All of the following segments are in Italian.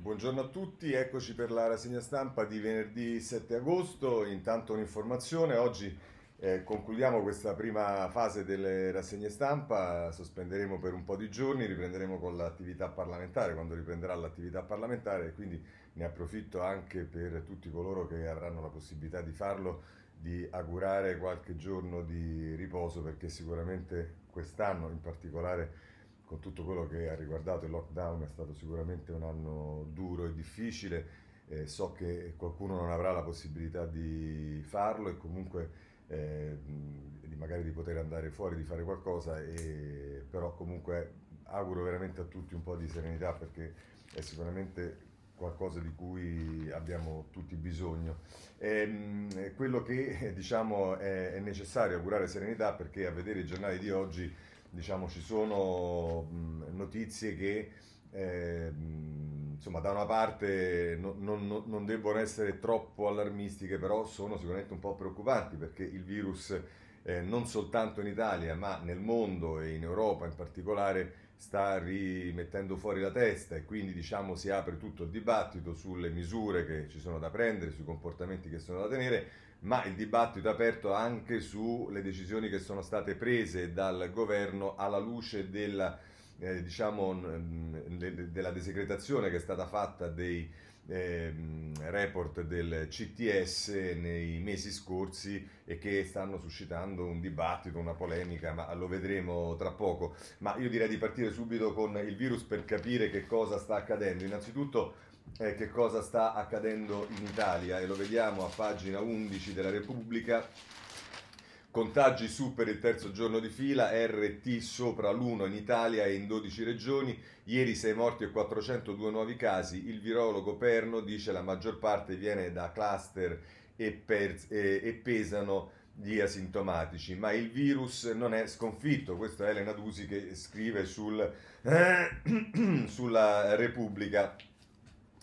Buongiorno a tutti, eccoci per la rassegna stampa di venerdì 7 agosto. Intanto un'informazione, oggi eh, concludiamo questa prima fase delle rassegne stampa, sospenderemo per un po' di giorni, riprenderemo con l'attività parlamentare, quando riprenderà l'attività parlamentare, quindi ne approfitto anche per tutti coloro che avranno la possibilità di farlo, di augurare qualche giorno di riposo perché sicuramente quest'anno in particolare con tutto quello che ha riguardato il lockdown è stato sicuramente un anno duro e difficile. Eh, so che qualcuno non avrà la possibilità di farlo e comunque eh, di magari di poter andare fuori, di fare qualcosa, e, però comunque auguro veramente a tutti un po' di serenità perché è sicuramente qualcosa di cui abbiamo tutti bisogno. E, ehm, quello che diciamo è, è necessario augurare serenità perché a vedere i giornali di oggi diciamo, ci sono notizie che eh, insomma, da una parte no, non, non, non, debbono essere troppo allarmistiche, però sono sicuramente un po' preoccupanti perché il virus eh, non soltanto in Italia, ma nel mondo e in Europa in particolare sta rimettendo fuori la testa e quindi diciamo si apre tutto il dibattito sulle misure che ci sono da prendere, sui comportamenti che sono da tenere ma il dibattito è aperto anche sulle decisioni che sono state prese dal governo alla luce della, eh, diciamo, della desecretazione che è stata fatta dei eh, report del CTS nei mesi scorsi e che stanno suscitando un dibattito, una polemica, ma lo vedremo tra poco. Ma io direi di partire subito con il virus per capire che cosa sta accadendo. Innanzitutto eh, che cosa sta accadendo in Italia? E lo vediamo a pagina 11 della Repubblica. Contagi su per il terzo giorno di fila, RT sopra l'1 in Italia e in 12 regioni, ieri 6 morti e 402 nuovi casi, il virologo Perno dice la maggior parte viene da cluster e, per, e, e pesano gli asintomatici, ma il virus non è sconfitto, questo è Elena Dusi che scrive sul, sulla Repubblica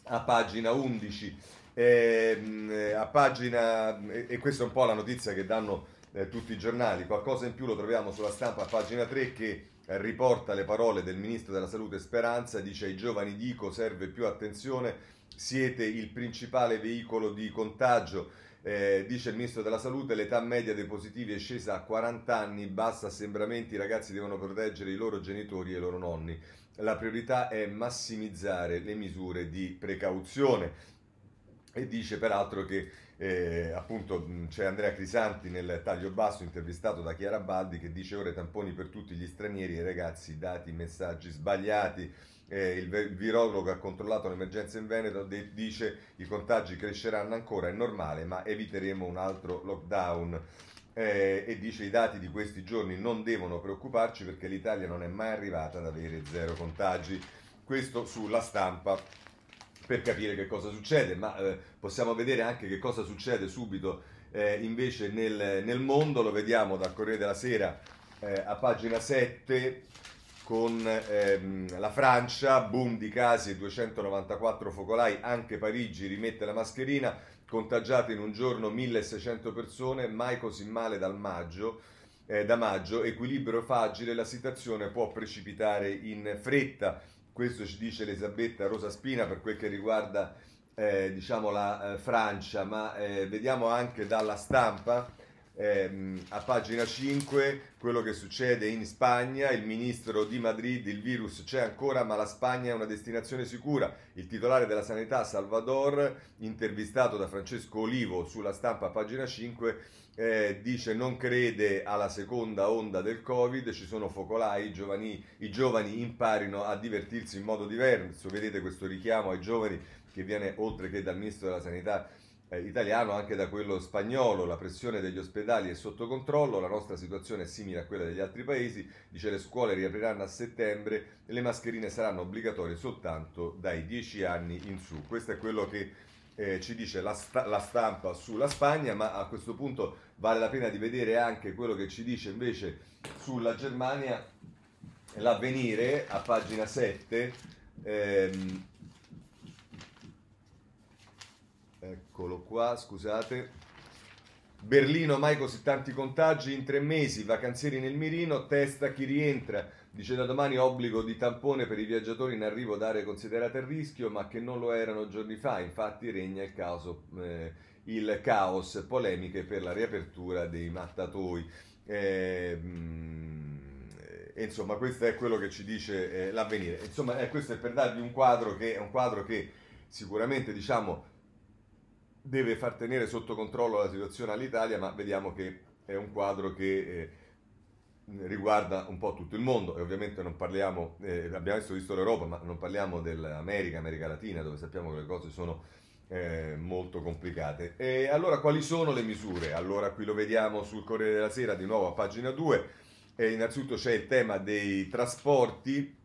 a pagina 11. Eh, a pagina, e questa è un po' la notizia che danno eh, tutti i giornali, qualcosa in più lo troviamo sulla stampa a pagina 3 che eh, riporta le parole del ministro della salute Speranza, dice ai giovani dico serve più attenzione, siete il principale veicolo di contagio. Eh, dice il ministro della salute, l'età media dei positivi è scesa a 40 anni, basta assembramenti, i ragazzi devono proteggere i loro genitori e i loro nonni la priorità è massimizzare le misure di precauzione. E dice peraltro che eh, appunto c'è Andrea Crisanti nel taglio basso intervistato da Chiara Baldi che dice ora tamponi per tutti gli stranieri e ragazzi dati messaggi sbagliati eh, il, il virologo ha controllato l'emergenza in Veneto de- dice i contagi cresceranno ancora è normale ma eviteremo un altro lockdown eh, e dice i dati di questi giorni non devono preoccuparci perché l'Italia non è mai arrivata ad avere zero contagi. Questo sulla stampa per capire che cosa succede, ma eh, possiamo vedere anche che cosa succede subito eh, invece nel, nel, mondo, lo vediamo dal Corriere della Sera eh, a pagina 7 con ehm, la Francia, boom di casi, 294 focolai, anche Parigi rimette la mascherina, contagiate in un giorno 1600 persone, mai così male dal maggio, eh, da maggio, equilibrio fragile, la situazione può precipitare in fretta. Questo ci dice Elisabetta Rosa Spina per quel che riguarda eh, diciamo la eh, Francia, ma eh, vediamo anche dalla stampa ehm, a pagina 5 quello che succede in Spagna, il ministro di Madrid, il virus c'è ancora ma la Spagna è una destinazione sicura, il titolare della sanità Salvador, intervistato da Francesco Olivo sulla stampa a pagina 5, eh, dice non crede alla seconda onda del Covid, ci sono focolai, i giovani, i giovani imparino a divertirsi in modo diverso, vedete questo richiamo ai giovani che viene oltre che dal ministro della sanità eh, italiano anche da quello spagnolo, la pressione degli ospedali è sotto controllo, la nostra situazione è simile a quella degli altri paesi, dice le scuole riapriranno a settembre e le mascherine saranno obbligatorie soltanto dai 10 anni in su. Questo è quello che eh, ci dice la, sta- la, stampa sulla Spagna, ma a questo punto vale la pena di vedere anche quello che ci dice invece sulla Germania, l'avvenire a pagina 7. Ehm, Eccolo qua, scusate. Berlino, mai così tanti contagi in tre mesi, vacanzieri nel mirino, testa chi rientra. Dice da domani obbligo di tampone per i viaggiatori in arrivo da aree considerate a rischio, ma che non lo erano giorni fa. Infatti regna il, caso, eh, il caos, polemiche per la riapertura dei mattatoi. Eh, e insomma, questo è quello che ci dice eh, l'avvenire. Insomma, eh, questo è per darvi un quadro che un quadro che sicuramente diciamo deve far tenere sotto controllo la situazione all'Italia, ma vediamo che è un quadro che eh, riguarda un po' tutto il mondo e ovviamente non parliamo, eh, abbiamo adesso visto l'Europa, ma non parliamo dell'America, America Latina, dove sappiamo che le cose sono eh, molto complicate. E allora quali sono le misure? Allora qui lo vediamo sul Corriere della Sera, di nuovo a pagina 2 e innanzitutto c'è il tema dei trasporti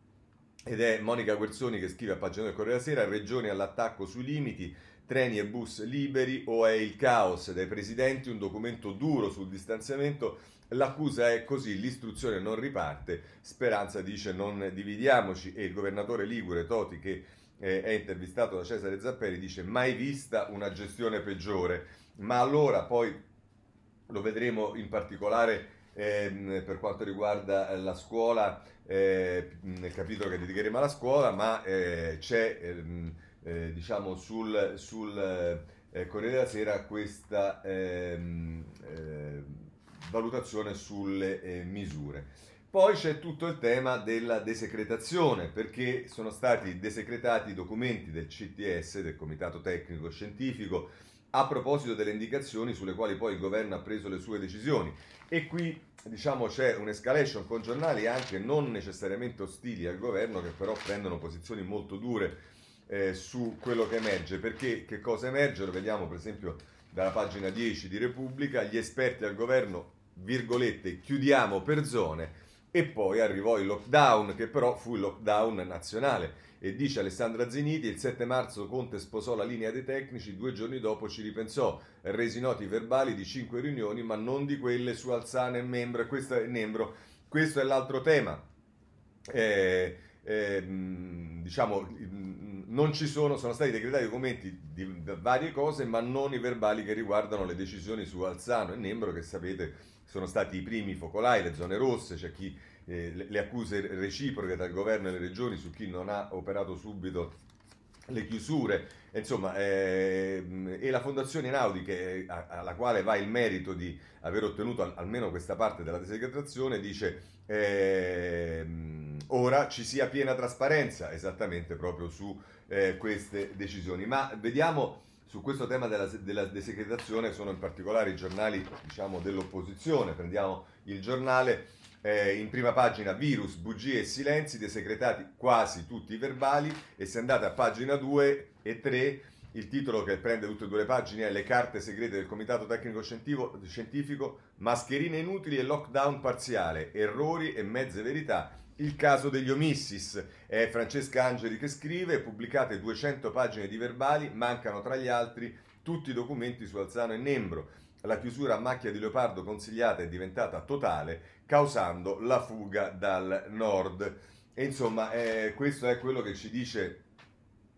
ed è Monica Guerzoni che scrive a pagina del Corriere della Sera, regioni all'attacco sui limiti, treni e bus liberi o è il caos dai presidenti, un documento duro sul distanziamento, l'accusa è così, l'istruzione non riparte, Speranza dice non dividiamoci e il governatore Ligure Toti che eh, è intervistato da Cesare Zapperi dice mai vista una gestione peggiore, ma allora poi lo vedremo in particolare eh, per quanto riguarda la scuola, eh, nel capitolo che dedicheremo alla scuola, ma eh, c'è ehm, eh, diciamo sul, sul eh, Corriere della Sera questa ehm, eh, valutazione sulle misure. Poi c'è tutto il tema della desecretazione, perché sono stati desecretati i documenti del CTS, del Comitato Tecnico Scientifico, a proposito delle indicazioni sulle quali poi il governo ha preso le sue decisioni. E qui diciamo c'è un'escalation con giornali anche non necessariamente ostili al governo che però prendono posizioni molto dure eh, su quello che emerge, perché che cosa emerge? Lo vediamo per esempio dalla pagina 10 di Repubblica, gli esperti al governo, virgolette, chiudiamo per zone e poi arrivò il lockdown che però fu il lockdown nazionale e dice Alessandra Zeniti, il 7 marzo Conte sposò la linea dei tecnici, due giorni dopo ci ripensò, resi noti verbali di cinque riunioni, ma non di quelle su Alzana e Membro. Questo è, Membro. Questo è l'altro tema. Eh, eh, diciamo, non ci sono, sono stati decretati documenti di varie cose, ma non i verbali che riguardano le decisioni su Alzano e Nembro, che sapete sono stati i primi focolai, le zone rosse, c'è chi eh, le, accuse reciproche dal governo e le regioni su chi non ha operato subito le chiusure, insomma, eh, e la Fondazione Naudi, che, a, alla quale va il merito di aver ottenuto al, almeno questa parte della desecretazione, dice eh, ora ci sia piena trasparenza esattamente proprio su eh, queste decisioni. Ma vediamo su questo tema della, della desecretazione, sono in particolare i giornali diciamo, dell'opposizione, prendiamo il giornale eh, in prima pagina virus, bugie e silenzi, desecretati quasi tutti i verbali e se andate a pagina 2 e 3 il titolo che prende tutte e due le pagine è Le carte segrete del Comitato Tecnico Scientifico, mascherine inutili e lockdown parziale, errori e mezze verità, il caso degli omissis. È Francesca Angeli che scrive, pubblicate 200 pagine di verbali, mancano tra gli altri tutti i documenti su Alzano e Nembro. La chiusura a macchia di leopardo consigliata è diventata totale, causando la fuga dal nord. E insomma, eh, questo è quello che ci dice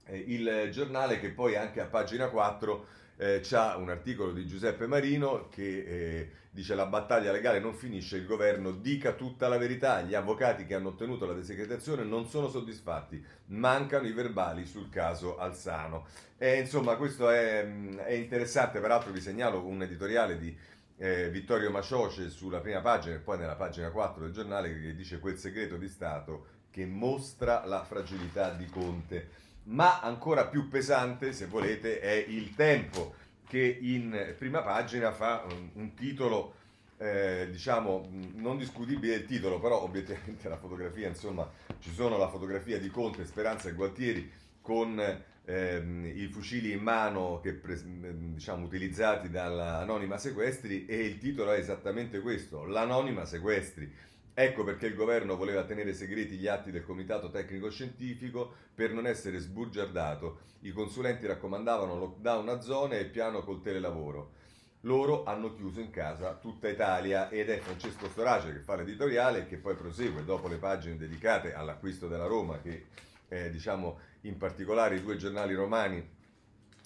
eh, il giornale che poi anche a pagina 4 eh, c'ha un articolo di Giuseppe Marino che eh, dice la battaglia legale non finisce, il governo dica tutta la verità, gli avvocati che hanno ottenuto la desecretazione non sono soddisfatti, mancano i verbali sul caso Alzano. E, insomma questo è, mm, è, interessante, peraltro vi segnalo un editoriale di eh, Vittorio Macioce sulla prima pagina e poi nella pagina 4 del giornale che dice quel segreto di Stato che mostra la fragilità di Conte. Ma ancora più pesante, se volete, è il tempo che in prima pagina fa un, un titolo, eh, diciamo, non discutibile il titolo, però obiettivamente la fotografia, insomma, ci sono la fotografia di Conte, Speranza e Gualtieri con ehm, i fucili in mano che, diciamo, utilizzati dall'Anonima Sequestri e il titolo è esattamente questo, l'Anonima Sequestri Ecco perché il governo voleva tenere segreti gli atti del comitato tecnico scientifico per non essere sbugiardato. I consulenti raccomandavano lockdown a zone e piano col telelavoro. Loro hanno chiuso in casa tutta Italia ed è Francesco Storace che fa l'editoriale e che poi prosegue dopo le pagine dedicate all'acquisto della Roma che eh, diciamo in particolare i due giornali romani,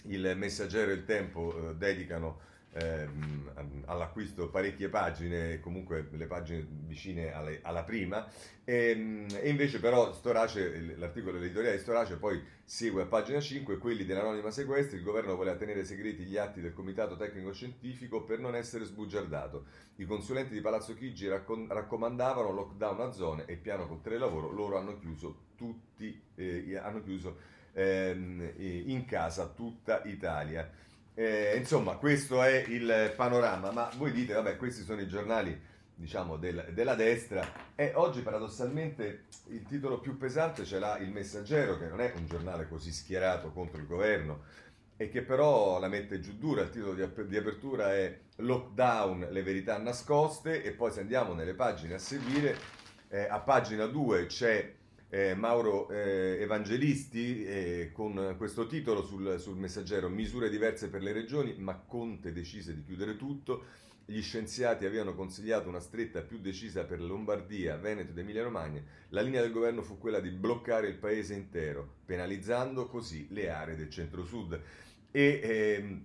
il Messaggero e il Tempo, eh, dedicano ehm, all'acquisto parecchie pagine, comunque le pagine vicine alle, alla prima, e, ehm, e, invece però Storace, l'articolo dell'editoriale di Storace poi segue a pagina 5 quelli dell'anonima sequestri, il governo voleva tenere segreti gli atti del comitato tecnico scientifico per non essere sbugiardato. I consulenti di Palazzo Chigi raccom- raccomandavano lockdown a zone e piano con telelavoro, loro hanno chiuso tutti, eh, hanno chiuso ehm, in casa tutta Italia. Eh, insomma, questo è il panorama, ma voi dite, vabbè, questi sono i giornali, diciamo, del, della destra e oggi paradossalmente il titolo più pesante ce l'ha il Messaggero, che non è un giornale così schierato contro il governo e che però la mette giù dura, il titolo di, ap- di apertura è Lockdown, le verità nascoste e poi se andiamo nelle pagine a seguire, eh, a pagina 2 c'è eh, Mauro eh, Evangelisti eh, con questo titolo sul, sul, messaggero Misure diverse per le regioni, ma Conte decise di chiudere tutto. Gli scienziati avevano consigliato una stretta più decisa per Lombardia, Veneto ed Emilia Romagna. La linea del governo fu quella di bloccare il paese intero, penalizzando così le aree del centro-sud. E ehm,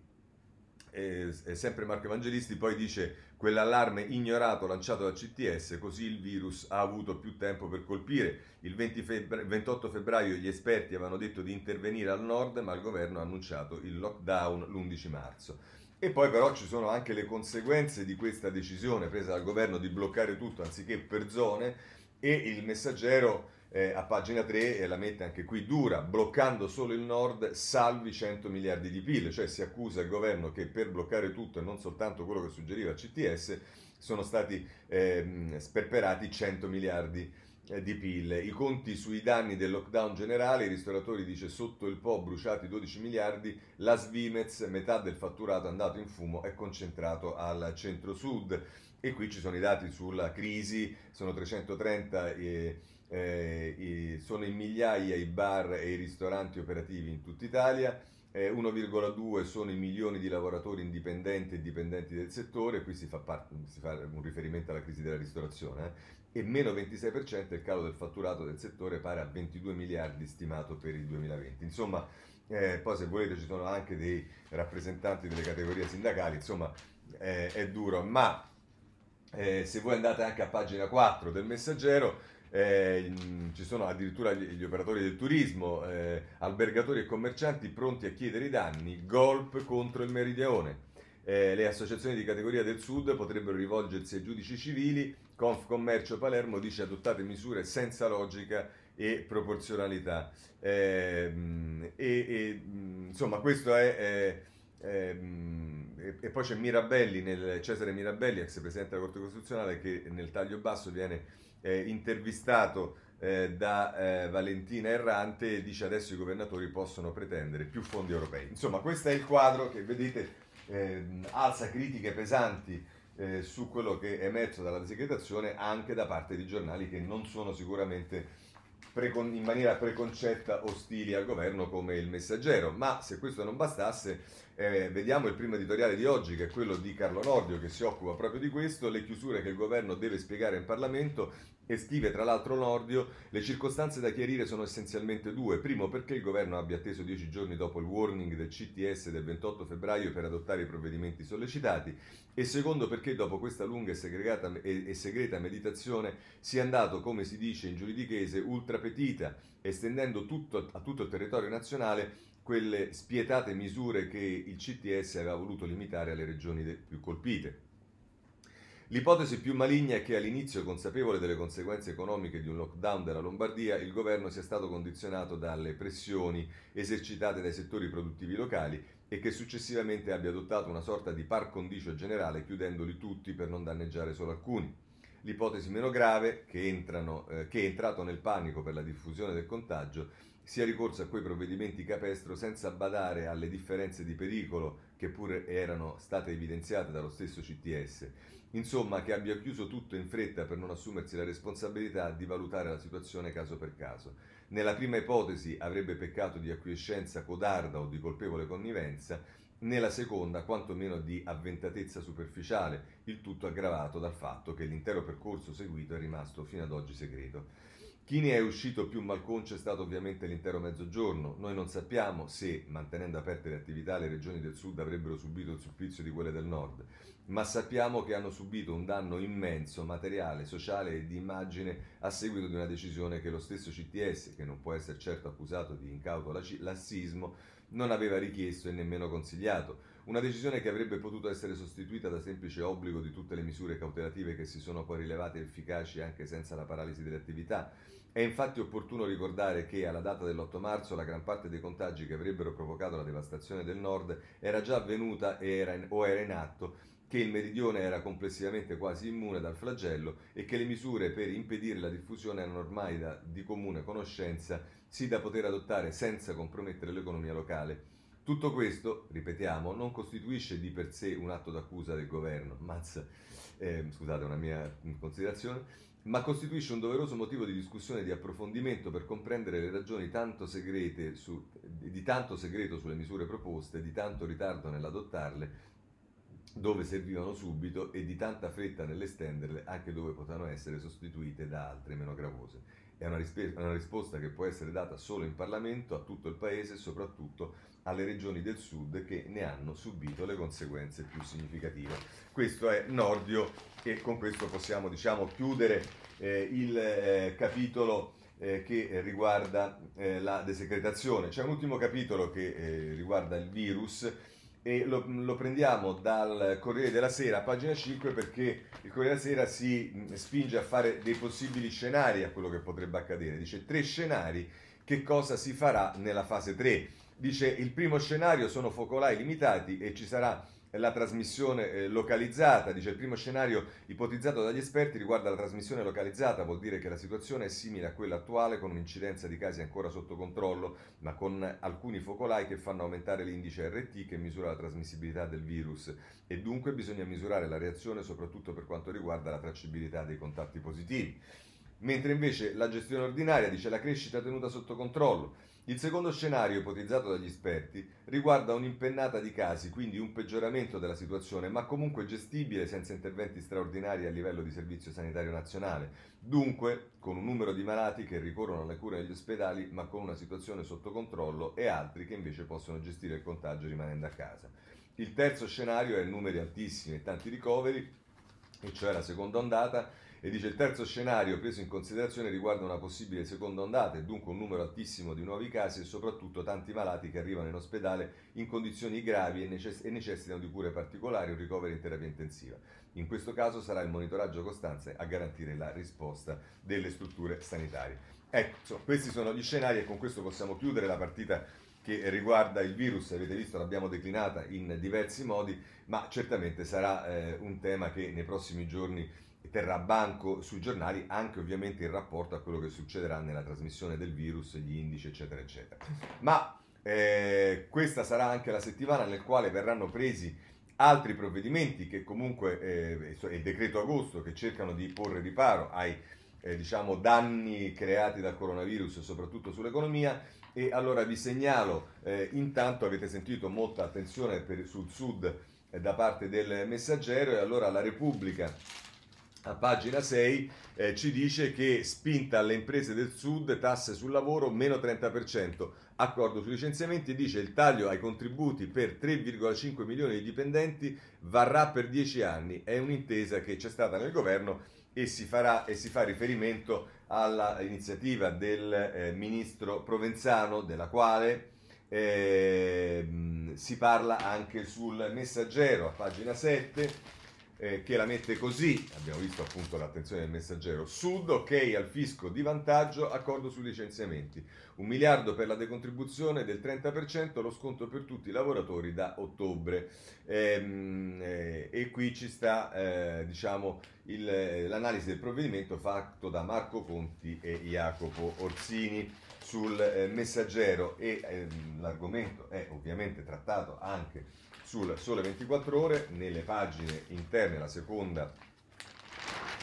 eh, sempre Marco Evangelisti poi dice quell'allarme ignorato lanciato dal CTS, così il virus ha avuto più tempo per colpire. Il febbra- 28 febbraio gli esperti avevano detto di intervenire al nord, ma il governo ha annunciato il lockdown l'11 marzo. E poi però ci sono anche le conseguenze di questa decisione presa dal governo di bloccare tutto anziché per zone e il messaggero eh, a pagina 3 e la mette anche qui dura, bloccando solo il nord, salvi 100 miliardi di PIL, cioè si accusa il governo che per bloccare tutto e non soltanto quello che suggeriva CTS sono stati eh, sperperati 100 miliardi eh, di PIL. I conti sui danni del lockdown generale, i ristoratori dice sotto il Po bruciati 12 miliardi, la Svimez, metà del fatturato andato in fumo, è concentrato al centro-sud. E qui ci sono i dati sulla crisi, sono 330 eh, eh, sono in migliaia i bar e i ristoranti operativi in tutta Italia, eh, 1,2 sono i milioni di lavoratori indipendenti e dipendenti del settore, qui si fa, parte, si fa un riferimento alla crisi della ristorazione, eh, e meno 26% il calo del fatturato del settore pare a 22 miliardi stimato per il 2020. Insomma, eh, poi se volete ci sono anche dei rappresentanti delle categorie sindacali, insomma eh, è duro, ma eh, se voi andate anche a pagina 4 del messaggero, eh, ci sono addirittura gli, operatori del turismo, eh, albergatori e commercianti pronti a chiedere i danni, golpe contro il meridione. Eh, le associazioni di categoria del sud potrebbero rivolgersi ai giudici civili, Confcommercio Palermo dice adottate misure senza logica e proporzionalità. Ehm, e, e, insomma questo è... è ehm, e, e, poi c'è Mirabelli, nel, Cesare Mirabelli, ex presidente della Corte Costituzionale, che nel taglio basso viene eh, intervistato eh, da eh, Valentina Errante dice adesso i governatori possono pretendere più fondi europei. Insomma, questo è il quadro che vedete ehm, alza critiche pesanti eh, su quello che è emerso dalla decretazione anche da parte di giornali che non sono sicuramente precon- in maniera preconcetta ostili al governo come il messaggero. Ma se questo non bastasse, eh, vediamo il primo editoriale di oggi, che è quello di Carlo Nordio, che si occupa proprio di questo, le chiusure che il governo deve spiegare in Parlamento e scrive tra l'altro Nordio, le circostanze da chiarire sono essenzialmente due. Primo, perché il governo abbia atteso dieci giorni dopo il warning del CTS del 28 febbraio per adottare i provvedimenti sollecitati. E secondo, perché dopo questa lunga e, e, e segreta meditazione si è andato, come si dice in giuridichese, ultra petita, estendendo tutto, a tutto il territorio nazionale quelle spietate misure che il CTS aveva voluto limitare alle regioni più colpite. L'ipotesi più maligna è che all'inizio, consapevole delle conseguenze economiche di un lockdown della Lombardia, il governo sia stato condizionato dalle pressioni esercitate dai settori produttivi locali e che successivamente abbia adottato una sorta di par condicio generale chiudendoli tutti per non danneggiare solo alcuni. L'ipotesi meno grave, che, entrano, eh, che è entrato nel panico per la diffusione del contagio, sia ricorso a quei provvedimenti capestro senza badare alle differenze di pericolo che pure erano state evidenziate dallo stesso CTS Insomma, che abbia chiuso tutto in fretta per non assumersi la responsabilità di valutare la situazione caso per caso. Nella prima ipotesi avrebbe peccato di acquiescenza codarda o di colpevole connivenza, nella seconda quantomeno di avventatezza superficiale, il tutto aggravato dal fatto che l'intero percorso seguito è rimasto fino ad oggi segreto. Chi ne è uscito più malconcio è stato ovviamente l'intero mezzogiorno. Noi non sappiamo se, mantenendo aperte le attività, le regioni del sud avrebbero subito il supplizio di quelle del nord, ma sappiamo che hanno subito un danno immenso, materiale, sociale e di immagine a seguito di una decisione che lo stesso CTS, che non può essere certo accusato di incauto lassismo, non aveva richiesto e nemmeno consigliato. Una decisione che avrebbe potuto essere sostituita da semplice obbligo di tutte le misure cautelative che si sono poi rilevate efficaci anche senza la paralisi delle attività è infatti opportuno ricordare che alla data dell'8 marzo la gran parte dei contagi che avrebbero provocato la devastazione del nord era già avvenuta era in, o era in atto, che il meridione era complessivamente quasi immune dal flagello e che le misure per impedire la diffusione erano ormai da, di comune conoscenza, sì da poter adottare senza compromettere l'economia locale. Tutto questo, ripetiamo, non costituisce di per sé un atto d'accusa del governo, Mazza, eh, scusate una mia considerazione, ma costituisce un doveroso motivo di discussione e di approfondimento per comprendere le ragioni tanto su, di tanto segreto sulle misure proposte, di tanto ritardo nell'adottarle, dove servivano subito, e di tanta fretta nell'estenderle, anche dove potevano essere sostituite da altre meno gravose. È una, rispe- una risposta che può essere data solo in Parlamento, a tutto il Paese e soprattutto alle regioni del sud che ne hanno subito le conseguenze più significative. Questo è Nordio e con questo possiamo diciamo, chiudere eh, il eh, capitolo eh, che riguarda eh, la desecretazione. C'è un ultimo capitolo che eh, riguarda il virus e lo, lo, prendiamo dal Corriere della Sera, pagina 5, perché il Corriere della Sera si spinge a fare dei possibili scenari a quello che potrebbe accadere. Dice tre scenari, che cosa si farà nella fase 3 Dice il primo scenario sono focolai limitati e ci sarà la trasmissione eh, localizzata, dice il primo scenario ipotizzato dagli esperti riguarda la trasmissione localizzata, vuol dire che la situazione è simile a quella attuale con un'incidenza di casi ancora sotto controllo, ma con alcuni focolai che fanno aumentare l'indice RT che misura la trasmissibilità del virus e dunque bisogna misurare la reazione soprattutto per quanto riguarda la tracciabilità dei contatti positivi. Mentre invece la gestione ordinaria dice la crescita tenuta sotto controllo, il secondo scenario ipotizzato dagli esperti riguarda un'impennata di casi, quindi un peggioramento della situazione, ma comunque gestibile senza interventi straordinari a livello di servizio sanitario nazionale. Dunque, con un numero di malati che ricorrono alle cure negli ospedali, ma con una situazione sotto controllo e altri che invece possono gestire il contagio rimanendo a casa. Il terzo scenario è numeri altissimi e tanti ricoveri, e cioè la seconda ondata, e dice il terzo scenario preso in considerazione riguarda una possibile seconda ondata e dunque un numero altissimo di nuovi casi e soprattutto tanti malati che arrivano in ospedale in condizioni gravi e, necess- e necessitano di cure particolari o ricoveri in terapia intensiva. In questo caso sarà il monitoraggio costante a garantire la risposta delle strutture sanitarie. Ecco, insomma, questi sono gli scenari e con questo possiamo chiudere la partita che riguarda il virus, avete visto l'abbiamo declinata in diversi modi, ma certamente sarà eh, un tema che nei prossimi giorni terrà banco sui giornali anche ovviamente in rapporto a quello che succederà nella trasmissione del virus, gli indici eccetera eccetera. Ma eh, questa sarà anche la settimana nel quale verranno presi altri provvedimenti che comunque eh, è il decreto agosto che cercano di porre riparo ai eh, diciamo, danni creati dal coronavirus soprattutto sull'economia e allora vi segnalo eh, intanto avete sentito molta attenzione per, sul sud eh, da parte del messaggero e allora la Repubblica a pagina 6 eh, ci dice che spinta alle imprese del sud, tasse sul lavoro meno 30%, accordo sui licenziamenti dice il taglio ai contributi per 3,5 milioni di dipendenti varrà per 10 anni, è un'intesa che c'è stata nel governo e si, farà, e si fa riferimento all'iniziativa del eh, ministro Provenzano, della quale eh, si parla anche sul messaggero. A pagina 7 eh, che la mette così, abbiamo visto appunto l'attenzione del messaggero, Sud, ok al fisco di vantaggio, accordo sui licenziamenti, un miliardo per la decontribuzione del 30%, lo sconto per tutti i lavoratori da ottobre. Ehm, eh, e qui ci sta eh, diciamo, il, l'analisi del provvedimento fatto da Marco Conti e Jacopo Orsini sul eh, messaggero e ehm, l'argomento è ovviamente trattato anche sul Sole 24 Ore, nelle pagine interne, la seconda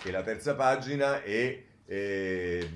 e la terza pagina e, e,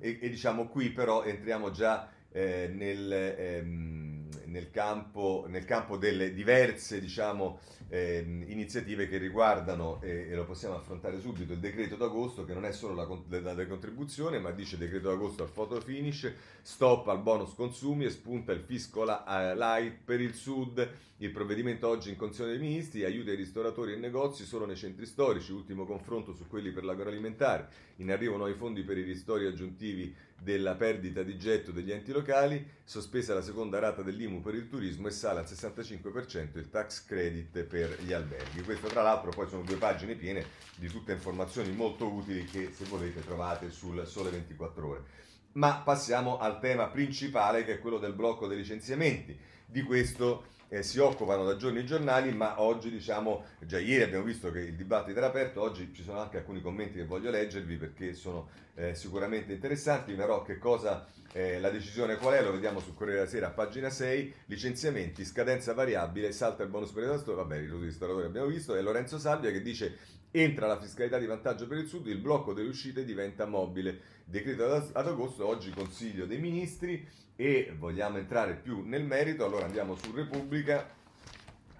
e, e diciamo qui però entriamo già eh, nel, ehm, nel, campo, nel, campo, delle diverse diciamo, eh, iniziative che riguardano, eh, e lo possiamo affrontare subito, il decreto d'agosto che non è solo la, la decontribuzione, ma dice decreto d'agosto al photo finish, stop al bonus consumi e spunta il fisco la, uh, light per il sud, il provvedimento oggi in Consiglio dei Ministri aiuta i ristoratori e negozi solo nei centri storici, ultimo confronto su quelli per l'agroalimentare, in arrivo nuovi fondi per i ristori aggiuntivi della perdita di getto degli enti locali, sospesa la seconda rata dell'IMU per il turismo e sale al 65% il tax credit per gli alberghi. Questo tra l'altro poi sono due pagine piene di tutte informazioni molto utili che se volete trovate sul Sole 24 ore. Ma passiamo al tema principale che è quello del blocco dei licenziamenti. Di questo eh, si occupano da giorni i giornali, ma oggi diciamo, già ieri abbiamo visto che il dibattito era aperto, oggi ci sono anche alcuni commenti che voglio leggervi perché sono eh, sicuramente interessanti, però che cosa, eh, la decisione qual è, lo vediamo sul Corriere della Sera, pagina 6, licenziamenti, scadenza variabile, salta il bonus per il vabbè, i ristoratori abbiamo visto, e Lorenzo Sabbia che dice entra la fiscalità di vantaggio per il Sud, il blocco delle uscite diventa mobile. Decreto ad agosto, oggi Consiglio dei Ministri, e vogliamo entrare più nel merito, allora andiamo su Repubblica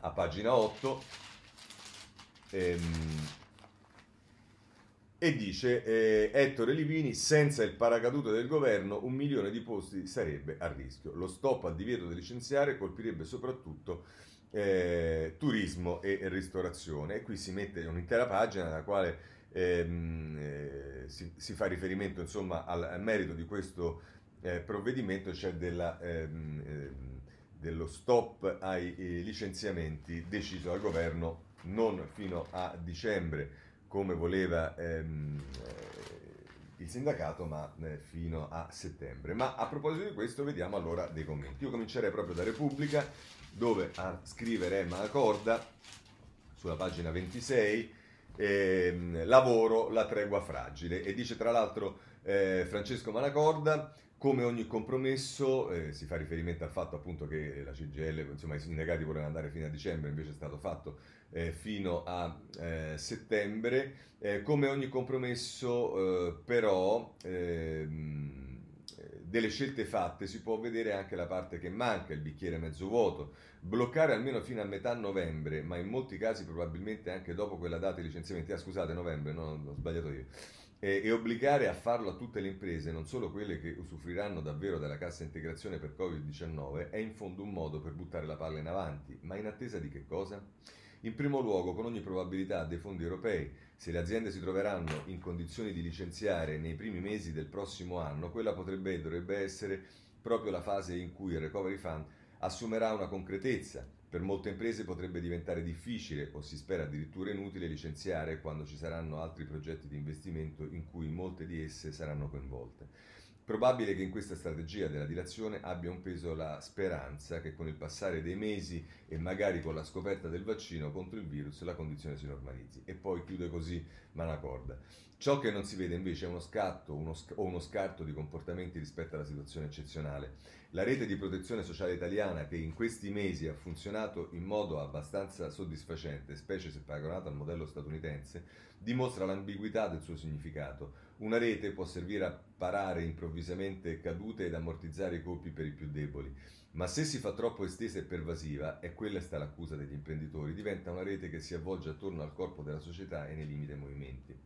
a pagina 8 ehm, e dice eh, Ettore Livini senza il paracadute del governo un milione di posti sarebbe a rischio lo stop al divieto di licenziare colpirebbe soprattutto eh, turismo e ristorazione e qui si mette un'intera pagina nella quale ehm, eh, si, si, fa riferimento insomma al, al merito di questo eh, provvedimento, cioè della, ehm, ehm, dello stop ai eh, licenziamenti deciso dal governo non fino a dicembre come voleva ehm, eh, il sindacato, ma eh, fino a settembre. Ma a proposito di questo, vediamo allora dei commenti. Io comincerei proprio da Repubblica, dove a scrivere Emma Corda, sulla pagina 26, ehm, lavoro la tregua fragile. E dice tra l'altro eh, Francesco Manacorda, come ogni compromesso, eh, si fa riferimento al fatto appunto che la CGL, insomma i sindacati volevano andare fino a dicembre, invece è stato fatto eh, fino a eh, settembre. Eh, come ogni compromesso, eh, però, ehm, delle scelte fatte si può vedere anche la parte che manca, il bicchiere mezzo vuoto. Bloccare almeno fino a metà novembre, ma in molti casi probabilmente anche dopo quella data di licenziamenti. Ah, scusate, novembre, no, ho sbagliato io e, e, obbligare a farlo a tutte le imprese, non solo quelle che usufruiranno davvero della cassa integrazione per Covid-19, è in fondo un modo per buttare la palla in avanti. Ma in attesa di che cosa? In primo luogo, con ogni probabilità, dei fondi europei. Se le aziende si troveranno in condizioni di licenziare nei primi mesi del prossimo anno, quella potrebbe e dovrebbe essere proprio la fase in cui il Recovery Fund assumerà una concretezza per molte imprese potrebbe diventare difficile o si spera addirittura inutile licenziare quando ci saranno altri progetti di investimento in cui molte di esse saranno coinvolte. Probabile che in questa strategia della dilazione abbia un peso la speranza che con il passare dei mesi e magari con la scoperta del vaccino contro il virus la condizione si normalizzi. E poi chiude così Manacorda. Ciò che non si vede invece è uno scatto uno sc- o uno scarto di comportamenti rispetto alla situazione eccezionale. La rete di protezione sociale italiana, che in questi mesi ha funzionato in modo abbastanza soddisfacente, specie se paragonata al modello statunitense, dimostra l'ambiguità del suo significato. Una rete può servire a parare improvvisamente cadute ed ammortizzare i colpi per i più deboli, ma se si fa troppo estesa e pervasiva, e quella sta l'accusa degli imprenditori, diventa una rete che si avvolge attorno al corpo della società e ne limita i movimenti.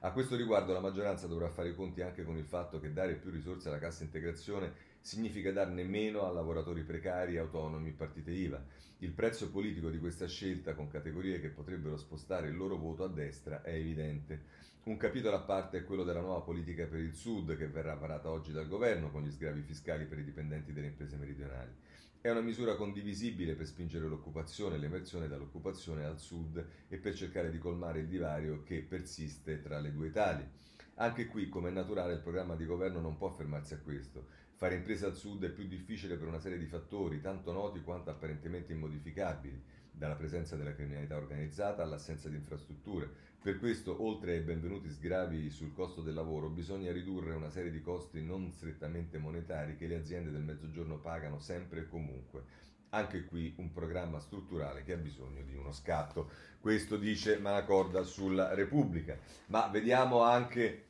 A questo riguardo la maggioranza dovrà fare i conti anche con il fatto che dare più risorse alla cassa integrazione significa darne meno a lavoratori precari, autonomi, partite IVA. Il prezzo politico di questa scelta con categorie che potrebbero spostare il loro voto a destra è evidente. Un capitolo a parte è quello della nuova politica per il Sud che verrà varata oggi dal governo con gli sgravi fiscali per i dipendenti delle imprese meridionali. È una misura condivisibile per spingere l'occupazione e l'emersione dall'occupazione al Sud e per cercare di colmare il divario che persiste tra le due Italie. Anche qui, come è naturale, il programma di governo non può fermarsi a questo. Fare impresa al sud è più difficile per una serie di fattori, tanto noti quanto apparentemente immodificabili, dalla presenza della criminalità organizzata all'assenza di infrastrutture. Per questo, oltre ai benvenuti sgravi sul costo del lavoro, bisogna ridurre una serie di costi non strettamente monetari che le aziende del mezzogiorno pagano sempre e comunque. Anche qui un programma strutturale che ha bisogno di uno scatto. Questo dice Manacorda sulla Repubblica. Ma vediamo anche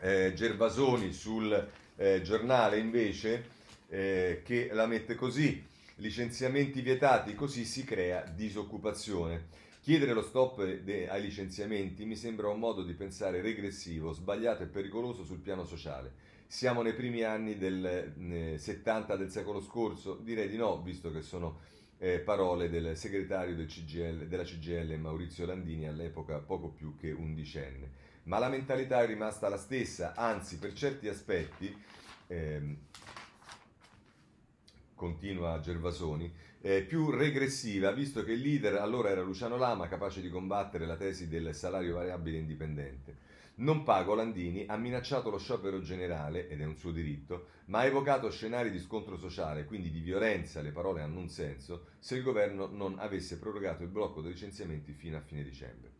eh, Gervasoni sul eh, giornale invece eh, che la mette così. Licenziamenti vietati, così si crea disoccupazione. Chiedere lo stop de- ai licenziamenti mi sembra un modo di pensare regressivo, sbagliato e pericoloso sul piano sociale. Siamo nei primi anni del eh, 70 del secolo scorso? Direi di no, visto che sono eh, parole del segretario del CGL, della CGL Maurizio Landini, all'epoca poco più che undicenne. Ma la mentalità è rimasta la stessa, anzi per certi aspetti, ehm, continua Gervasoni, eh, più regressiva, visto che il leader allora era Luciano Lama, capace di combattere la tesi del salario variabile indipendente. Non pago Landini ha minacciato lo sciopero generale, ed è un suo diritto, ma ha evocato scenari di scontro sociale, quindi di violenza, le parole hanno un senso, se il governo non avesse prorogato il blocco dei licenziamenti fino a fine dicembre.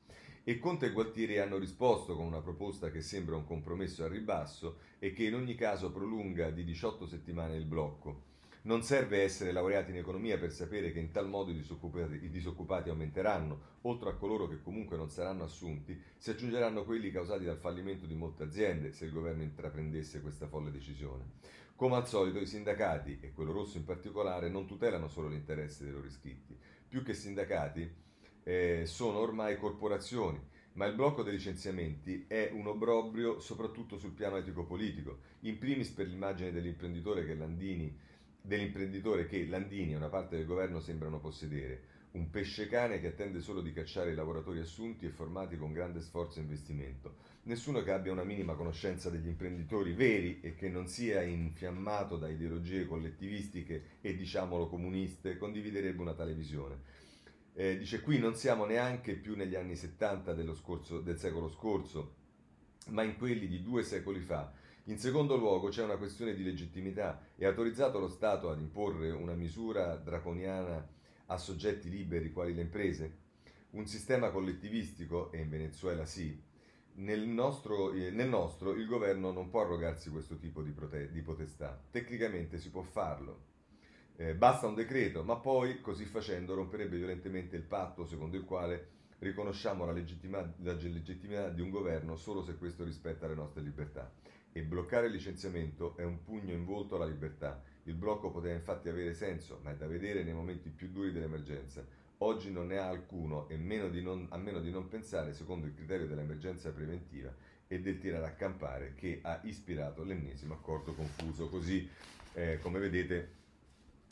E Conte e Gualtieri hanno risposto con una proposta che sembra un compromesso al ribasso e che in ogni caso prolunga di 18 settimane il blocco. Non serve essere laureati in economia per sapere che in tal modo i disoccupati, i disoccupati, aumenteranno, oltre a coloro che comunque non saranno assunti, si aggiungeranno quelli causati dal fallimento di molte aziende se il governo intraprendesse questa folle decisione. Come al solito i sindacati, e quello rosso in particolare, non tutelano solo l'interesse dei loro iscritti. Più che sindacati eh, sono ormai corporazioni, ma il blocco dei licenziamenti è un obbrobrio soprattutto sul piano etico-politico, in primis per l'immagine dell'imprenditore che Landini dell'imprenditore che Landini e una parte del governo sembrano possedere, un pesce cane che attende solo di cacciare i lavoratori assunti e formati con grande sforzo e investimento. Nessuno che abbia una minima conoscenza degli imprenditori veri e che non sia infiammato da ideologie collettivistiche e diciamolo comuniste condividerebbe una tale visione. Eh, dice qui non siamo neanche più negli anni 70 scorso, del secolo scorso, ma in quelli di due secoli fa, in secondo luogo c'è una questione di legittimità. È autorizzato lo Stato ad imporre una misura draconiana a soggetti liberi quali le imprese? Un sistema collettivistico, e in Venezuela sì, nel nostro, eh, nel nostro il governo non può arrogarsi questo tipo di, prote- di potestà. Tecnicamente si può farlo. Eh, basta un decreto, ma poi, così facendo, romperebbe violentemente il patto secondo il quale riconosciamo la legittimità, la legittimità di un governo solo se questo rispetta le nostre libertà e bloccare il licenziamento è un pugno in volto alla libertà. Il blocco poteva infatti avere senso, ma è da vedere nei momenti più duri dell'emergenza. Oggi non ne ha alcuno, e meno non, a meno di non pensare secondo il criterio dell'emergenza preventiva e del tirare a campare che ha ispirato l'ennesimo accordo confuso. Così, eh, come vedete,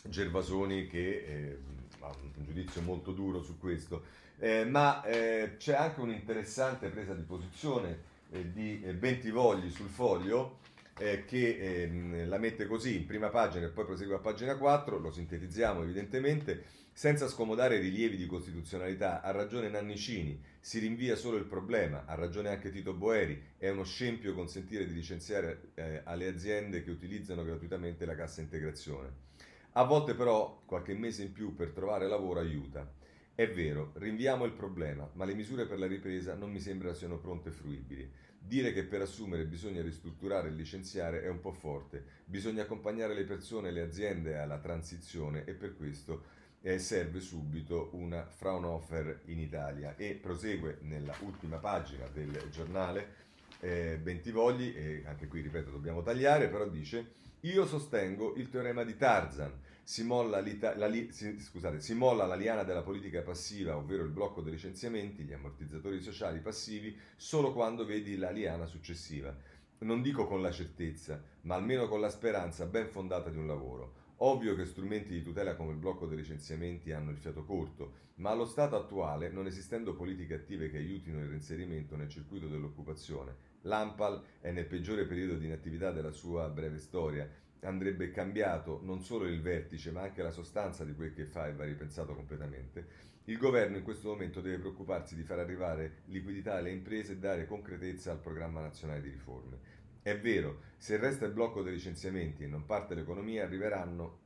Gervasoni che eh, ha un giudizio molto duro su questo, eh, ma eh, c'è anche un'interessante presa di posizione eh, di eh, Bentivogli sul foglio eh, che ehm, la mette così in prima pagina e poi prosegue a pagina 4, lo sintetizziamo evidentemente, senza scomodare rilievi di costituzionalità, ha ragione Nannicini, si rinvia solo il problema, ha ragione anche Tito Boeri, è uno scempio consentire di licenziare eh, alle aziende che utilizzano gratuitamente la cassa integrazione. A volte però qualche mese in più per trovare lavoro aiuta. È vero, rinviamo il problema, ma le misure per la ripresa non mi sembra siano pronte e fruibili. Dire che per assumere bisogna ristrutturare e licenziare è un po' forte. Bisogna accompagnare le persone e le aziende alla transizione e per questo eh, serve subito una Fraunhofer in Italia. E prosegue nella ultima pagina del giornale eh, Bentivogli, e anche qui ripeto dobbiamo tagliare, però dice io sostengo il teorema di Tarzan si molla, la, si, scusate, si molla la liana della politica passiva, ovvero il blocco dei licenziamenti, gli ammortizzatori sociali passivi, solo quando vedi la liana successiva. Non dico con la certezza, ma almeno con la speranza ben fondata di un lavoro. Ovvio che strumenti di tutela come il blocco dei licenziamenti hanno il fiato corto, ma allo stato attuale, non esistendo politiche attive che aiutino il reinserimento nel circuito dell'occupazione, l'AMPAL è nel peggiore periodo di inattività della sua breve storia andrebbe cambiato non solo il vertice, ma anche la sostanza di quel che fa e va ripensato completamente. Il governo in questo momento deve preoccuparsi di far arrivare liquidità alle imprese e dare concretezza al programma nazionale di riforme. È vero, se resta il blocco dei licenziamenti e non parte l'economia, arriveranno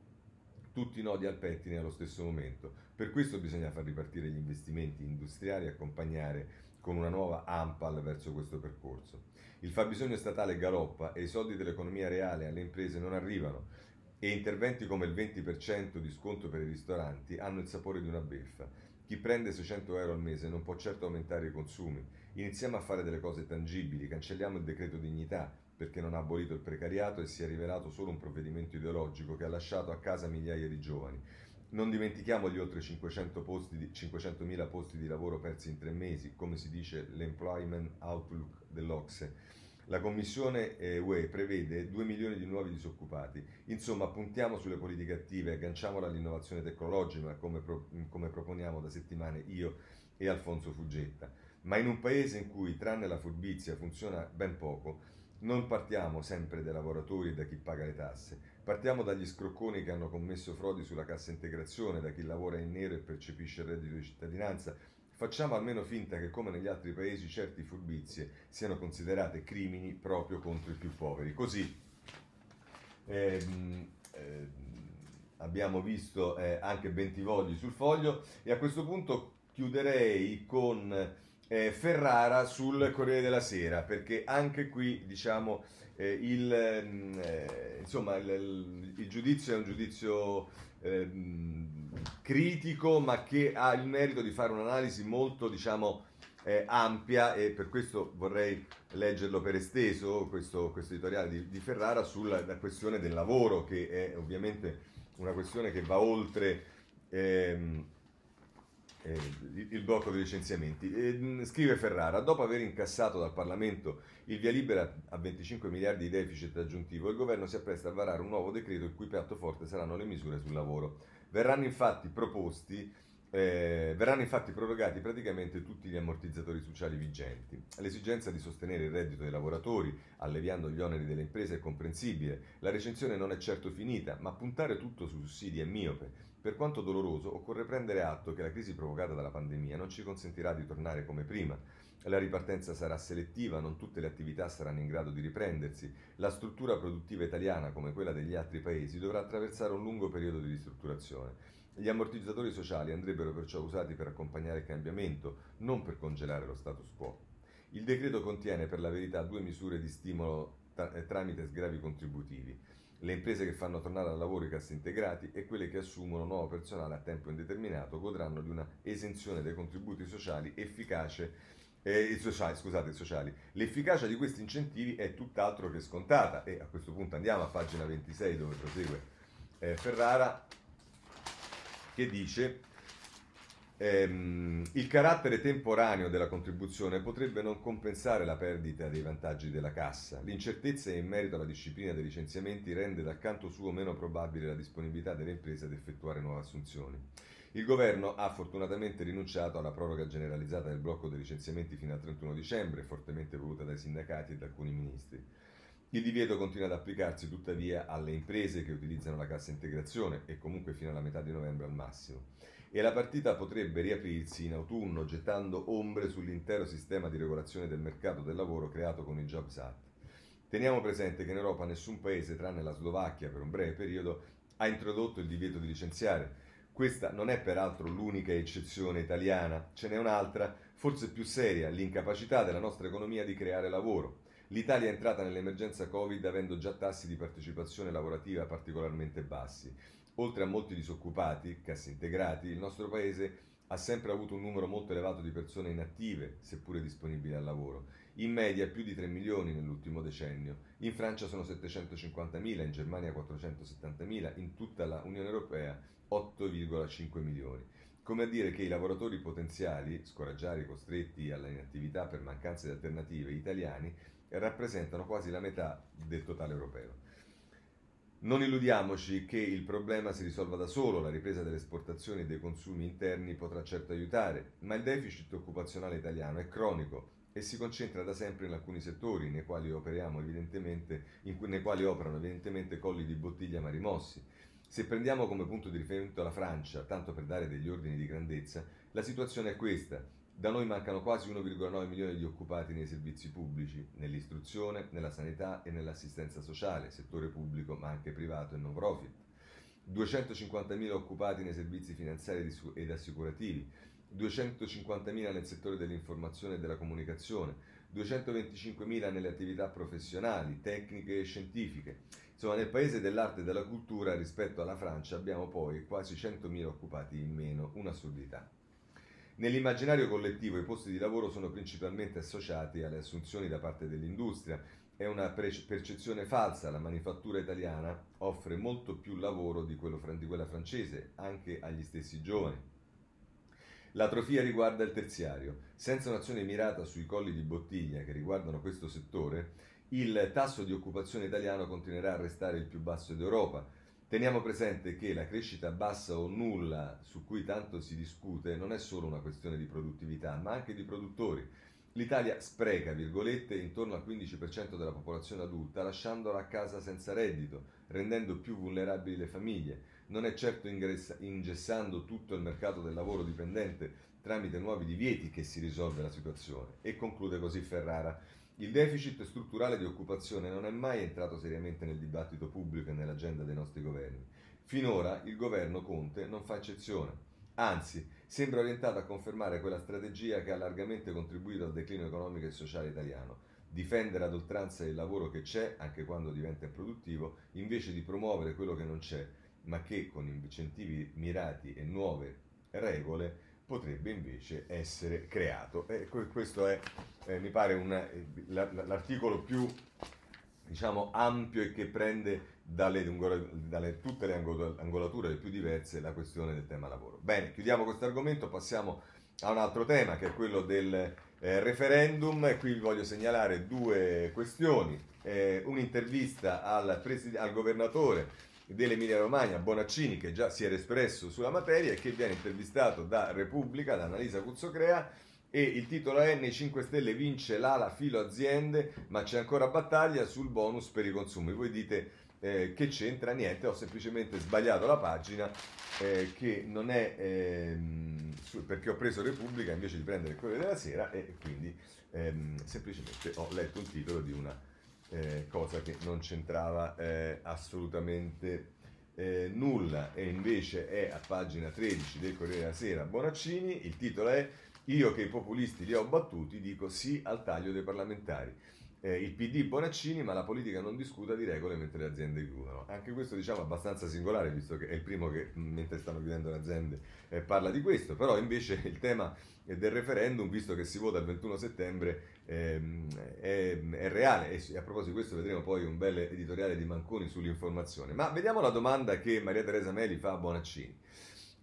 tutti i nodi al pettine allo stesso momento. Per questo bisogna far ripartire gli investimenti industriali e accompagnare con una nuova AMPAL verso questo percorso. Il fabbisogno statale galoppa e i soldi dell'economia reale alle imprese non arrivano e interventi come il 20% di sconto per i ristoranti hanno il sapore di una beffa. Chi prende 600 euro al mese non può certo aumentare i consumi. Iniziamo a fare delle cose tangibili, cancelliamo il decreto dignità perché non ha abolito il precariato e si è rivelato solo un provvedimento ideologico che ha lasciato a casa migliaia di giovani. Non dimentichiamo gli oltre 500 posti di, 500.000 posti di lavoro persi in tre mesi, come si dice l'Employment Outlook dell'Ocse. La Commissione eh, UE prevede 2 milioni di nuovi disoccupati. Insomma, puntiamo sulle politiche attive, agganciamola all'innovazione tecnologica, come, pro, come proponiamo da settimane io e Alfonso Fuggetta. Ma in un paese in cui, tranne la furbizia, funziona ben poco, non partiamo sempre dai lavoratori e da chi paga le tasse, partiamo dagli scrocconi che hanno commesso frodi sulla cassa integrazione, da chi lavora in nero e percepisce il reddito di cittadinanza. Facciamo almeno finta che, come negli altri paesi, certi furbizie siano considerate crimini proprio contro i più poveri. Così ehm, eh, abbiamo visto eh, anche Bentivogli sul foglio e a questo punto chiuderei con eh, Ferrara sul Corriere della Sera, perché anche qui diciamo eh, il, mm, eh, insomma, il, il, giudizio è un giudizio ehm, critico, ma che ha il merito di fare un'analisi molto diciamo, eh, ampia e per questo vorrei leggerlo per esteso, questo, questo editoriale di, di, Ferrara, sulla questione del lavoro, che è ovviamente una questione che va oltre... Ehm, eh, il blocco dei licenziamenti. Eh, scrive Ferrara, dopo aver incassato dal Parlamento il via libera a 25 miliardi di deficit aggiuntivo, il governo si appresta a varare un nuovo decreto il cui piatto forte saranno le misure sul lavoro. Verranno infatti proposti eh, verranno infatti prorogati praticamente tutti gli ammortizzatori sociali vigenti. L'esigenza di sostenere il reddito dei lavoratori, alleviando gli oneri delle imprese, è comprensibile. La recensione non è certo finita, ma puntare tutto su sussidi è miope. Per quanto doloroso, occorre prendere atto che la crisi provocata dalla pandemia non ci consentirà di tornare come prima. La ripartenza sarà selettiva, non tutte le attività saranno in grado di riprendersi, la struttura produttiva italiana, come quella degli altri paesi, dovrà attraversare un lungo periodo di ristrutturazione. Gli ammortizzatori sociali andrebbero perciò usati per accompagnare il cambiamento, non per congelare lo status quo. Il decreto contiene per la verità due misure di stimolo tra- tramite sgravi contributivi le imprese che fanno tornare al lavoro i cassi integrati e quelle che assumono nuovo personale a tempo indeterminato godranno di una esenzione dai contributi sociali efficace eh, sociali, scusate, sociali. L'efficacia di questi incentivi è tutt'altro che scontata e a questo punto andiamo a pagina 26 dove prosegue eh, Ferrara che dice Ehm, il carattere temporaneo della contribuzione potrebbe non compensare la perdita dei vantaggi della cassa. L'incertezza in merito alla disciplina dei licenziamenti rende dal canto suo meno probabile la disponibilità delle imprese ad effettuare nuove assunzioni. Il governo ha fortunatamente rinunciato alla proroga generalizzata del blocco dei licenziamenti fino al 31 dicembre, fortemente voluta dai sindacati e da alcuni ministri. Il divieto continua ad applicarsi tuttavia alle imprese che utilizzano la cassa integrazione e comunque fino alla metà di novembre al massimo e la partita potrebbe riaprirsi in autunno gettando ombre sull'intero sistema di regolazione del mercato del lavoro creato con il Jobs Act. Teniamo presente che in Europa nessun paese, tranne la Slovacchia per un breve periodo, ha introdotto il divieto di licenziare. Questa non è peraltro l'unica eccezione italiana, ce n'è un'altra, forse più seria, l'incapacità della nostra economia di creare lavoro. L'Italia è entrata nell'emergenza Covid avendo già tassi di partecipazione lavorativa particolarmente bassi Oltre a molti disoccupati, cassintegrati, il nostro paese ha sempre avuto un numero molto elevato di persone inattive, seppure disponibili al lavoro. In media più di 3 milioni nell'ultimo decennio. In Francia sono 750.000, in Germania 470.000, in tutta la Unione Europea 8,5 milioni. Come a dire che i lavoratori potenziali, scoraggiati costretti alla inattività per mancanza di alternative italiani, rappresentano quasi la metà del totale europeo. Non illudiamoci che il problema si risolva da solo, la ripresa delle esportazioni e dei consumi interni potrà certo aiutare, ma il deficit occupazionale italiano è cronico e si concentra da sempre in alcuni settori nei quali, cui, nei quali operano evidentemente colli di bottiglia ma rimossi. Se prendiamo come punto di riferimento la Francia, tanto per dare degli ordini di grandezza, la situazione è questa. Da noi mancano quasi 1,9 milioni di occupati nei servizi pubblici, nell'istruzione, nella sanità e nell'assistenza sociale, settore pubblico ma anche privato e non profit. 250.000 occupati nei servizi finanziari ed assicurativi, 250.000 nel settore dell'informazione e della comunicazione, 225.000 nelle attività professionali, tecniche e scientifiche. Insomma, nel paese dell'arte e della cultura rispetto alla Francia abbiamo poi quasi 100.000 occupati in meno, un'assurdità. Nell'immaginario collettivo i posti di lavoro sono principalmente associati alle assunzioni da parte dell'industria è una percezione falsa, la manifattura italiana offre molto più lavoro di, quello, di quella francese, anche agli stessi giovani. L'atrofia riguarda il terziario. Senza un'azione mirata sui colli di bottiglia che riguardano questo settore, il tasso di occupazione italiano continuerà a restare il più basso d'Europa. Teniamo presente che la crescita bassa o nulla su cui tanto si discute non è solo una questione di produttività, ma anche di produttori. L'Italia spreca, virgolette, intorno al 15% della popolazione adulta, lasciandola a casa senza reddito, rendendo più vulnerabili le famiglie. Non è certo ingessando tutto il mercato del lavoro dipendente tramite nuovi divieti che si risolve la situazione. E conclude così Ferrara. Il deficit strutturale di occupazione non è mai entrato seriamente nel dibattito pubblico e nell'agenda dei nostri governi. Finora il governo Conte non fa eccezione. Anzi, sembra orientato a confermare quella strategia che ha largamente contribuito al declino economico e sociale italiano, difendere ad oltranza il lavoro che c'è, anche quando diventa improduttivo, invece di promuovere quello che non c'è, ma che con incentivi mirati e nuove regole potrebbe invece essere creato. E questo è, eh, mi pare, una, l'articolo più diciamo, ampio e che prende dalle, dalle, tutte le angolature più diverse la questione del tema lavoro. Bene, chiudiamo questo argomento, passiamo a un altro tema che è quello del eh, referendum qui vi voglio segnalare due questioni. Eh, un'intervista al, preside- al governatore dell'Emilia Romagna, Bonaccini, che già si era espresso sulla materia e che viene intervistato da Repubblica, da Annalisa Cuzzocrea e il titolo è Nei 5 Stelle vince l'ala filo aziende, ma c'è ancora battaglia sul bonus per i consumi. Voi dite eh, che c'entra niente, ho semplicemente sbagliato la pagina eh, che non è ehm, perché ho preso Repubblica invece di prendere quello della Sera e quindi ehm, semplicemente ho letto un titolo di una eh, cosa che non c'entrava eh, assolutamente eh, nulla. E invece è a pagina 13 del Corriere della Sera Bonaccini, il titolo è Io che i populisti li ho battuti dico sì al taglio dei parlamentari eh, il PD Bonaccini, ma la politica non discuta di regole mentre le aziende chiudono. Anche questo diciamo abbastanza singolare, visto che è il primo che mentre stanno chiudendo le aziende eh, parla di questo, però invece il tema del referendum, visto che si vota il 21 settembre, ehm, è, è, reale e a proposito di questo vedremo poi un bel editoriale di Manconi sull'informazione. Ma vediamo la domanda che Maria Teresa Meli fa a Bonaccini.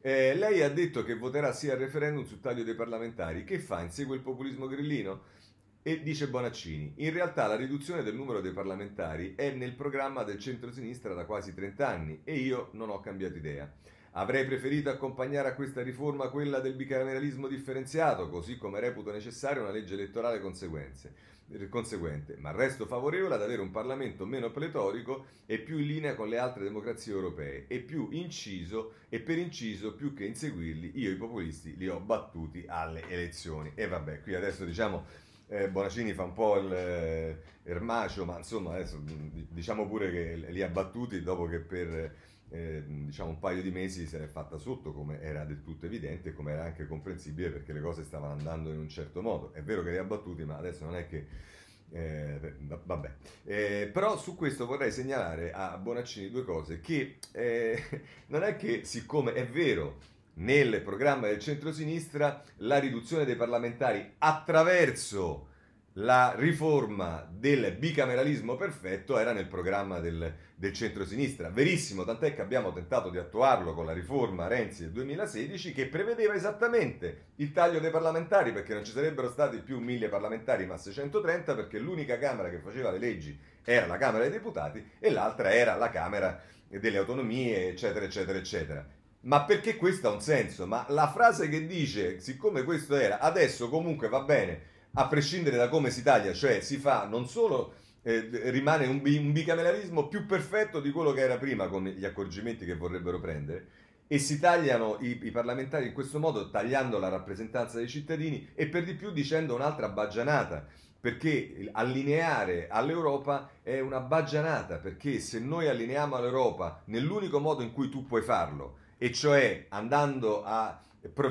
Eh, lei ha detto che voterà sì al referendum sul taglio dei parlamentari. Che fa? Insegue il populismo grillino? E dice Bonaccini, in realtà la riduzione del numero dei parlamentari è nel programma del centro-sinistra da quasi 30 anni e io non ho cambiato idea. Avrei preferito accompagnare a questa riforma quella del bicameralismo differenziato, così come reputo necessaria una legge elettorale conseguente, ma resto favorevole ad avere un Parlamento meno pletorico e più in linea con le altre democrazie europee e più inciso e per inciso più che inseguirli io i populisti li ho battuti alle elezioni. E vabbè, qui adesso diciamo eh, Bonaccini fa un po' il eh, ermacio, ma insomma adesso diciamo pure che li ha battuti dopo che per eh, diciamo un paio di mesi si è fatta sotto, come era del tutto evidente, come era anche comprensibile perché le cose stavano andando in un certo modo. È vero che li ha battuti, ma adesso non è che... Eh, vabbè, eh, però su questo vorrei segnalare a Bonaccini due cose, che eh, non è che siccome è vero nel programma del centro-sinistra la riduzione dei parlamentari attraverso la riforma del bicameralismo perfetto era nel programma del, del centro-sinistra. Verissimo, tant'è che abbiamo tentato di attuarlo con la riforma Renzi del 2016 che prevedeva esattamente il taglio dei parlamentari perché non ci sarebbero stati più 1000 parlamentari ma 630 perché l'unica Camera che faceva le leggi era la Camera dei Deputati e l'altra era la Camera delle Autonomie, eccetera, eccetera, eccetera. Ma perché questo ha un senso? Ma la frase che dice, siccome questo era, adesso comunque va bene, a prescindere da come si taglia, cioè si fa non solo eh, rimane un, bi- un, bicameralismo più perfetto di quello che era prima con gli accorgimenti che vorrebbero prendere e si tagliano i, i, parlamentari in questo modo tagliando la rappresentanza dei cittadini e per di più dicendo un'altra baggianata perché allineare all'Europa è una baggianata perché se noi allineiamo all'Europa nell'unico modo in cui tu puoi farlo e cioè andando a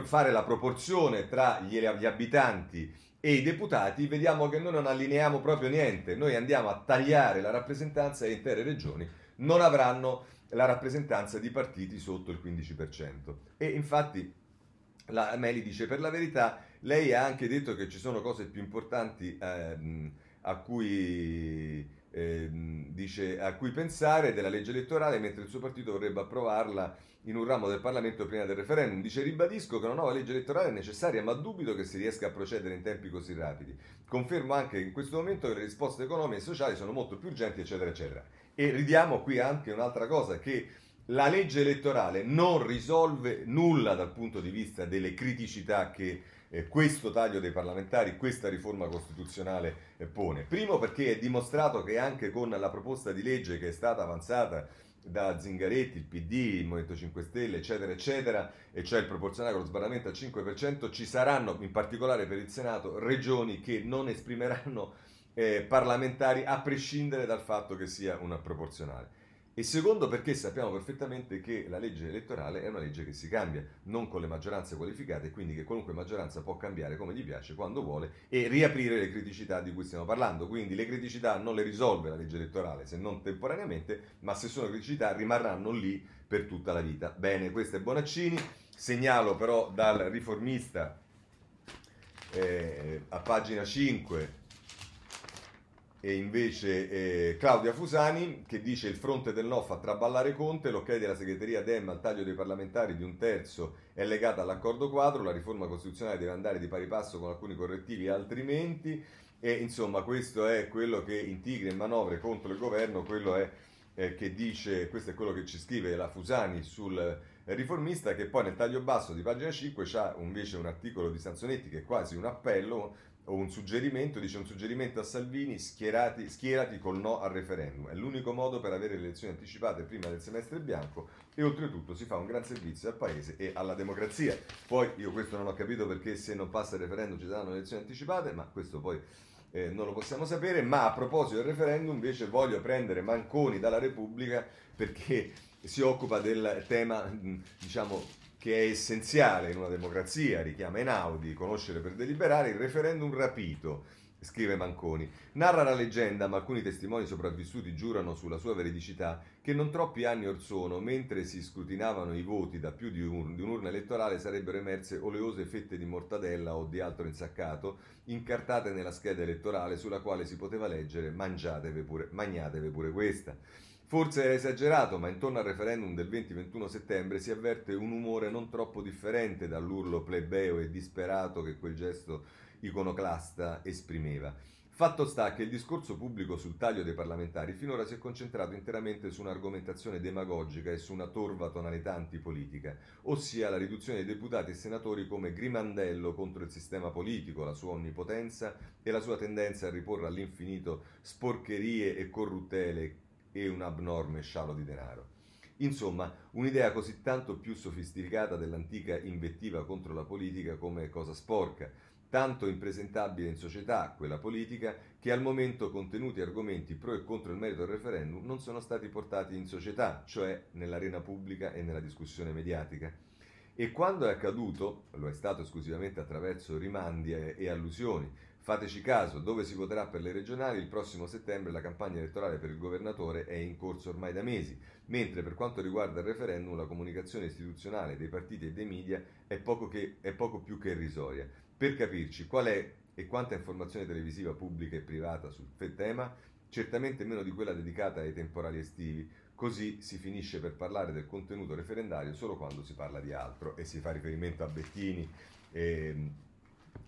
fare la proporzione tra gli, gli abitanti e i deputati, vediamo che noi non allineiamo proprio niente, noi andiamo a tagliare la rappresentanza e intere regioni non avranno la rappresentanza di partiti sotto il 15%. E infatti la Meli dice per la verità, lei ha anche detto che ci sono cose più importanti eh, a cui eh, dice, a cui pensare della legge elettorale, mentre il suo partito vorrebbe approvarla in un ramo del Parlamento prima del referendum. Dice ribadisco che una nuova legge elettorale è necessaria, ma dubito che si riesca a procedere in tempi così rapidi. Confermo anche che in questo momento le risposte economiche e sociali sono molto più urgenti, eccetera, eccetera. E ridiamo qui anche un'altra cosa, che la legge elettorale non risolve nulla dal punto di vista delle criticità che eh, questo taglio dei parlamentari, questa riforma costituzionale eh, pone. Primo perché è dimostrato che anche con la proposta di legge che è stata avanzata da Zingaretti, il PD, il Movimento 5 Stelle, eccetera, eccetera, e cioè il proporzionale con lo sbarramento al 5%, ci saranno, in particolare per il Senato, regioni che non esprimeranno eh, parlamentari a prescindere dal fatto che sia una proporzionale. E secondo perché sappiamo perfettamente che la legge elettorale è una legge che si cambia, non con le maggioranze qualificate, quindi che qualunque maggioranza può cambiare come gli piace, quando vuole, e riaprire le criticità di cui stiamo parlando. Quindi le criticità non le risolve la legge elettorale, se non temporaneamente, ma se sono criticità rimarranno lì per tutta la vita. Bene, questo è Bonaccini. Segnalo però dal riformista eh, a pagina 5 e invece eh, Claudia Fusani che dice il fronte del no fa traballare Conte, l'ok della segreteria Dem al taglio dei parlamentari di un terzo è legata all'accordo quadro, la riforma costituzionale deve andare di pari passo con alcuni correttivi altrimenti e insomma questo è quello che in tigre e manovre contro il governo, quello è eh, che dice, questo è quello che ci scrive la Fusani sul riformista che poi nel taglio basso di pagina 5 c'ha invece un articolo di Sanzonetti che è quasi un appello o un suggerimento, dice un suggerimento a Salvini, schierati, schierati col no al referendum. È l'unico modo per avere le elezioni anticipate prima del semestre bianco e oltretutto si fa un gran servizio al paese e alla democrazia. Poi io questo non ho capito perché se non passa il referendum ci saranno elezioni anticipate, ma questo poi eh, non lo possiamo sapere. Ma a proposito del referendum invece voglio prendere Manconi dalla Repubblica perché si occupa del tema, diciamo, che è essenziale in una democrazia, richiama Einaudi, conoscere per deliberare, il referendum rapito, scrive Manconi. Narra la leggenda, ma alcuni testimoni sopravvissuti giurano sulla sua veridicità, che non troppi anni or sono, mentre si scrutinavano i voti da più di, un, di un'urna elettorale, sarebbero emerse oleose fette di mortadella o di altro insaccato, incartate nella scheda elettorale sulla quale si poteva leggere mangiatevi pure, magnatevi pure questa. Forse è esagerato, ma intorno al referendum del 20-21 settembre si avverte un umore non troppo differente dall'urlo plebeo e disperato che quel gesto iconoclasta esprimeva. Fatto sta che il discorso pubblico sul taglio dei parlamentari finora si è concentrato interamente su un'argomentazione demagogica e su una torva tonalità antipolitica, ossia la riduzione dei deputati e senatori come grimandello contro il sistema politico, la sua onnipotenza e la sua tendenza a riporre all'infinito sporcherie e corruttele e un abnorme scialo di denaro. Insomma, un'idea così tanto più sofisticata dell'antica invettiva contro la politica come cosa sporca, tanto impresentabile in società, quella politica, che al momento contenuti argomenti pro e contro il merito del referendum non sono stati portati in società, cioè nell'arena pubblica e nella discussione mediatica. E quando è accaduto, lo è stato esclusivamente attraverso rimandi e allusioni, Fateci caso, dove si voterà per le regionali il prossimo settembre la campagna elettorale per il governatore è in corso ormai da mesi, mentre per quanto riguarda il referendum la comunicazione istituzionale dei partiti e dei media è poco, che, è poco più che irrisoria. Per capirci qual è e quanta informazione televisiva pubblica e privata sul tema, certamente meno di quella dedicata ai temporali estivi, così si finisce per parlare del contenuto referendario solo quando si parla di altro e si fa riferimento a Bettini. E, e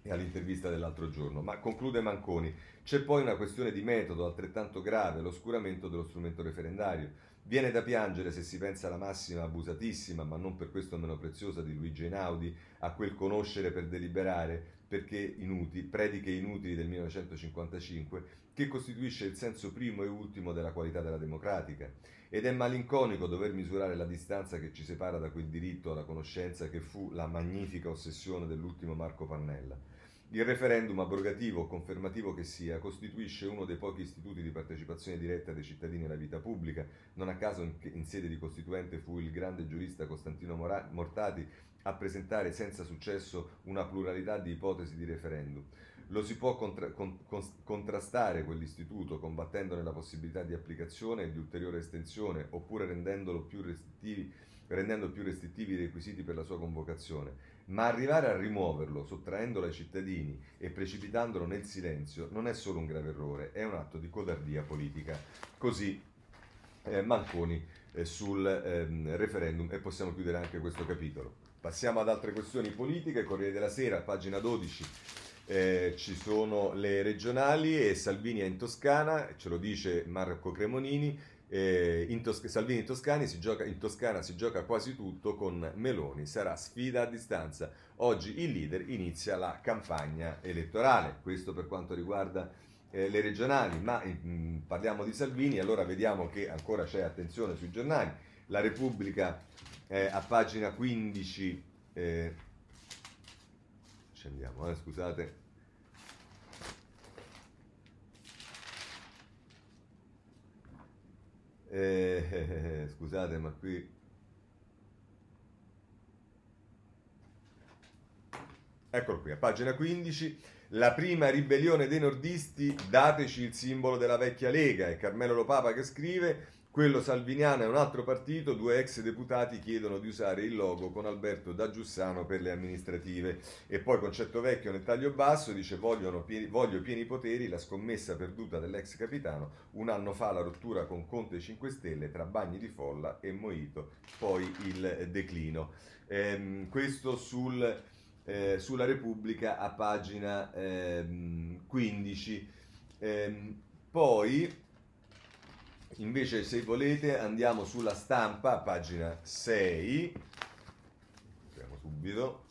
all'intervista dell'altro giorno. Ma conclude Manconi, c'è poi una questione di metodo altrettanto grave, l'oscuramento dello strumento referendario. Viene da piangere se si pensa alla massima abusatissima, ma non per questo meno preziosa di Luigi Einaudi, a quel conoscere per deliberare, perché inutili, prediche inutili del 1955, che costituisce il senso primo e ultimo della qualità della democratica. Ed è malinconico dover misurare la distanza che ci separa da quel diritto alla conoscenza che fu la magnifica ossessione dell'ultimo Marco Pannella. Il referendum, abrogativo o confermativo che sia, costituisce uno dei pochi istituti di partecipazione diretta dei cittadini alla vita pubblica. Non a caso in, sede di costituente fu il grande giurista Costantino Mortati a presentare senza successo una pluralità di ipotesi di referendum. Lo si può contra- con- contrastare quell'istituto combattendone la possibilità di applicazione e di ulteriore estensione oppure rendendolo più restrittivi rendendo più restrittivi i requisiti per la sua convocazione, ma arrivare a rimuoverlo, sottraendolo ai cittadini e precipitandolo nel silenzio, non è solo un grave errore, è un atto di codardia politica. Così eh, Manconi eh, sul ehm, referendum e possiamo chiudere anche questo capitolo. Passiamo ad altre questioni politiche, Corriere della Sera, pagina 12. Eh, ci sono le regionali e Salvini è in Toscana, ce lo dice Marco Cremonini, eh, in Tos- Salvini in, Toscani si gioca, in Toscana si gioca quasi tutto con Meloni, sarà sfida a distanza. Oggi il leader inizia la campagna elettorale, questo per quanto riguarda eh, le regionali, ma mh, mm, parliamo di Salvini, allora vediamo che ancora c'è attenzione sui giornali. La Repubblica eh, a pagina 15, eh, scendiamo, eh, scusate, Eh, eh, scusate, ma qui... Eccolo qui, a pagina 15, la prima ribellione dei nordisti, dateci il simbolo della vecchia Lega, è Carmelo Lopapa che scrive, quello salviniano è un altro partito, due ex deputati chiedono di usare il logo con Alberto da Giussano per le amministrative. E poi concetto vecchio nel taglio basso dice voglio pieni poteri, la scommessa perduta dell'ex capitano, un anno fa la rottura con Conte 5 Stelle tra bagni di folla e Moito, poi il declino. Ehm, questo sul, eh, sulla Repubblica a pagina ehm, 15. Ehm, poi Invece se volete andiamo sulla stampa, pagina 6. Vediamo subito.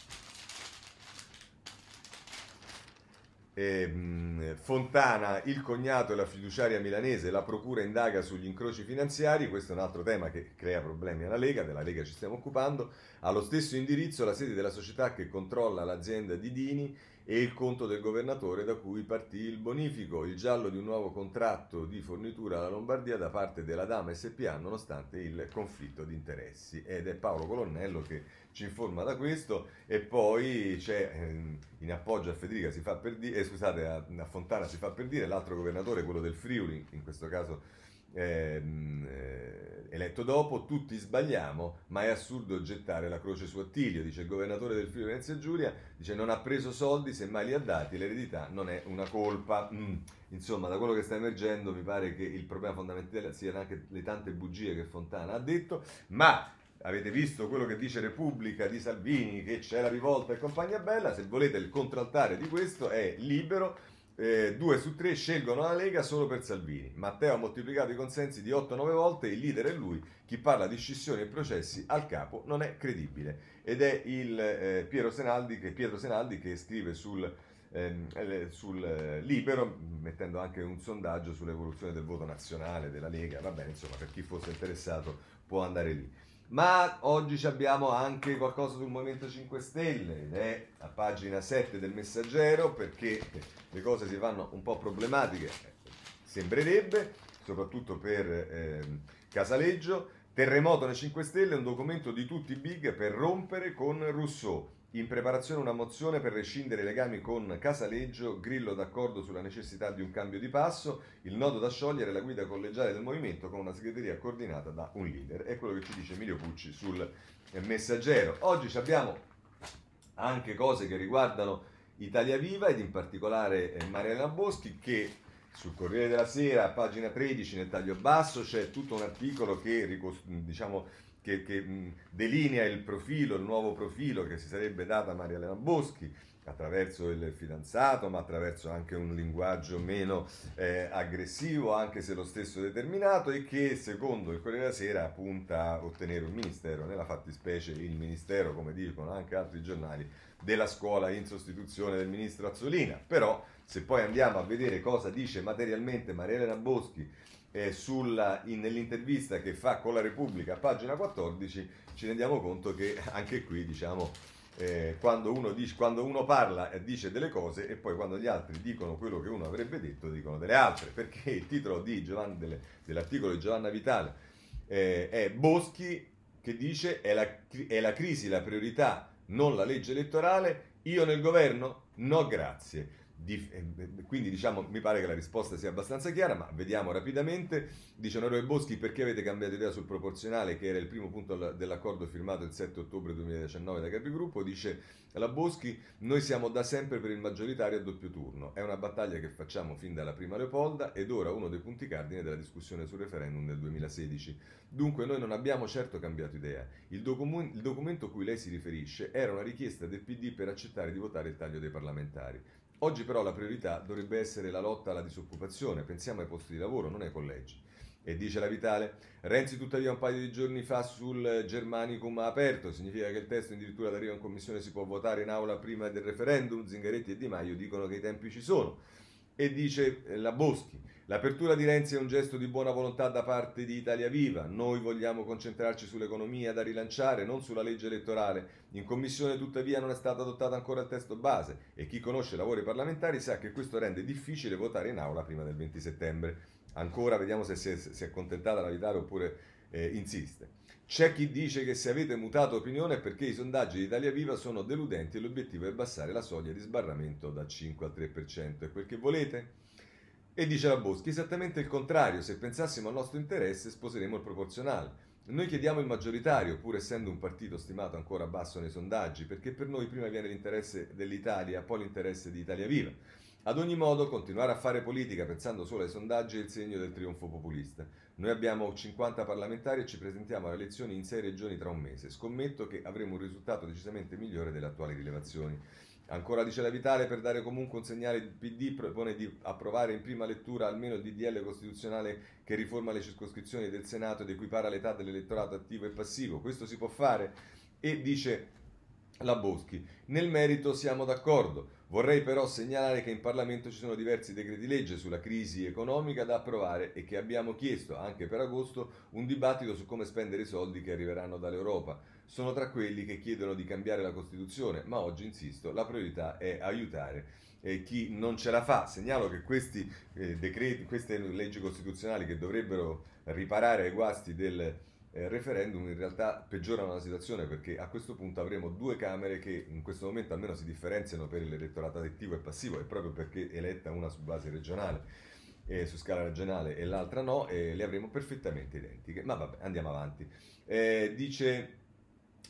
Eh, Fontana, il cognato e la fiduciaria milanese, la procura indaga sugli incroci finanziari, questo è un altro tema che crea problemi alla Lega, della Lega ci stiamo occupando, ha lo stesso indirizzo la sede della società che controlla l'azienda di Dini e il conto del governatore da cui partì il bonifico, il giallo di un nuovo contratto di fornitura alla Lombardia da parte della Dama SPA nonostante il conflitto di interessi. Ed è Paolo Colonnello che ci informa da questo e poi c'è ehm, in appoggio a Federica si fa per dire, eh, scusate, a, Fontana si fa per dire, l'altro governatore, quello del Friuli, in questo caso eh, eletto dopo, tutti sbagliamo, ma è assurdo gettare la croce su Attilio, dice il governatore del Friuli Venezia Giulia, dice non ha preso soldi, semmai li ha dati, l'eredità non è una colpa. Mm. Insomma, da quello che sta emergendo mi pare che il problema fondamentale siano anche le tante bugie che Fontana ha detto, ma avete visto quello che dice Repubblica di Salvini, che c'è la rivolta e compagnia bella, se volete il contraltare di questo è libero eh, due su tre scelgono la Lega solo per Salvini. Matteo ha moltiplicato i consensi di 8-9 volte, il leader è lui, chi parla di scissioni e processi al capo non è credibile. Ed è il eh, Piero, Senaldi che, Pietro Senaldi che scrive sul, ehm, eh, sul Libero, mettendo anche un sondaggio sull'evoluzione del voto nazionale della Lega. Va bene, insomma, per chi fosse interessato può andare lì. Ma oggi abbiamo anche qualcosa sul Movimento 5 Stelle ed è a pagina 7 del Messaggero perché le cose si fanno un po' problematiche, sembrerebbe, soprattutto per eh, Casaleggio. Terremoto nei 5 Stelle un documento di tutti i big per rompere con Rousseau. In preparazione una mozione per rescindere i legami con Casaleggio, Grillo d'accordo sulla necessità di un cambio di passo, il nodo da sciogliere la guida collegiale del movimento con una segreteria coordinata da un leader. È quello che ci dice Emilio Pucci sul messaggero. Oggi abbiamo anche cose che riguardano Italia Viva ed in particolare eh, Mariana Boschi che sul Corriere della Sera, pagina 13, nel taglio basso, c'è tutto un articolo che diciamo, che, che delinea il profilo, il nuovo profilo che si sarebbe data a Maria Elena Boschi attraverso il fidanzato, ma attraverso anche un linguaggio meno eh, aggressivo, anche se lo stesso determinato, e che secondo il Corriere della Sera punta a ottenere un ministero, nella fattispecie il ministero, come dicono anche altri giornali, della scuola in sostituzione del ministro Azzolina. Però se poi andiamo a vedere cosa dice materialmente Maria Elena Boschi eh, sulla, in, nell'intervista che fa con la Repubblica pagina 14 ci rendiamo conto che anche qui diciamo eh, quando, uno dice, quando, uno parla e dice delle cose e poi quando gli altri dicono quello che uno avrebbe detto dicono delle altre. Perché il titolo di Giovanna, delle, dell'articolo di Giovanna Vitale eh, è Boschi che dice è la, è la crisi la priorità non la legge elettorale. Io nel governo? No grazie di, eh, quindi diciamo, mi pare che la risposta sia abbastanza chiara, ma vediamo rapidamente. Dice Onorevole Boschi, perché avete cambiato idea sul proporzionale, che era il primo punto dell'accordo firmato il 7 ottobre 2019 da Capigruppo? Dice la Boschi, noi siamo da sempre per il maggioritario a doppio turno. È una battaglia che facciamo fin dalla prima Leopolda ed ora uno dei punti cardine della discussione sul referendum del 2016. Dunque noi non abbiamo certo cambiato idea. Il, docu- il documento a cui lei si riferisce era una richiesta del PD per accettare di votare il taglio dei parlamentari. Oggi però la priorità dovrebbe essere la lotta alla disoccupazione, pensiamo ai posti di lavoro, non ai collegi. E dice la Vitale, Renzi tuttavia un paio di giorni fa sul Germanicum ha aperto, significa che il testo addirittura d'arrivo in commissione si può votare in aula prima del referendum, Zingaretti e Di Maio dicono che i tempi ci sono. E dice la Boschi, L'apertura di Renzi è un gesto di buona volontà da parte di Italia Viva. Noi vogliamo concentrarci sull'economia da rilanciare, non sulla legge elettorale. In commissione tuttavia non è stato adottato ancora il testo base e chi conosce i lavori parlamentari sa che questo rende difficile votare in aula prima del 20 settembre. Ancora vediamo se si è, si è accontentata la Vitale oppure eh, insiste. C'è chi dice che se avete mutato opinione è perché i sondaggi di Italia Viva sono deludenti e l'obiettivo è abbassare la soglia di sbarramento da 5 al 3%. È quel che volete? E dice la Boschi, esattamente il contrario, se pensassimo al nostro interesse sposeremo il proporzionale. Noi chiediamo il maggioritario, pur essendo un partito stimato ancora basso nei sondaggi, perché per noi prima viene l'interesse dell'Italia, poi l'interesse di Italia Viva. Ad ogni modo, continuare a fare politica pensando solo ai sondaggi è il segno del trionfo populista. Noi abbiamo 50 parlamentari e ci presentiamo alle elezioni in 6 regioni tra un mese. Scommetto che avremo un risultato decisamente migliore delle attuali rilevazioni. Ancora dice la Vitale, per dare comunque un segnale, il PD propone di approvare in prima lettura almeno il DDL costituzionale che riforma le circoscrizioni del Senato ed equipara l'età dell'elettorato attivo e passivo. Questo si può fare? E dice la Boschi, nel merito siamo d'accordo. Vorrei però segnalare che in Parlamento ci sono diversi decreti legge sulla crisi economica da approvare e che abbiamo chiesto, anche per agosto, un dibattito su come spendere i soldi che arriveranno dall'Europa sono tra quelli che chiedono di cambiare la Costituzione, ma oggi, insisto, la priorità è aiutare eh, chi non ce la fa. Segnalo che questi eh, decreti, queste leggi costituzionali che dovrebbero riparare ai guasti del eh, referendum in realtà peggiorano la situazione perché a questo punto avremo due Camere che in questo momento almeno si differenziano per l'elettorato attivo e passivo e proprio perché eletta una su base regionale. Eh, su scala regionale e l'altra no, e le avremo perfettamente identiche. Ma vabbè, andiamo avanti. Eh, dice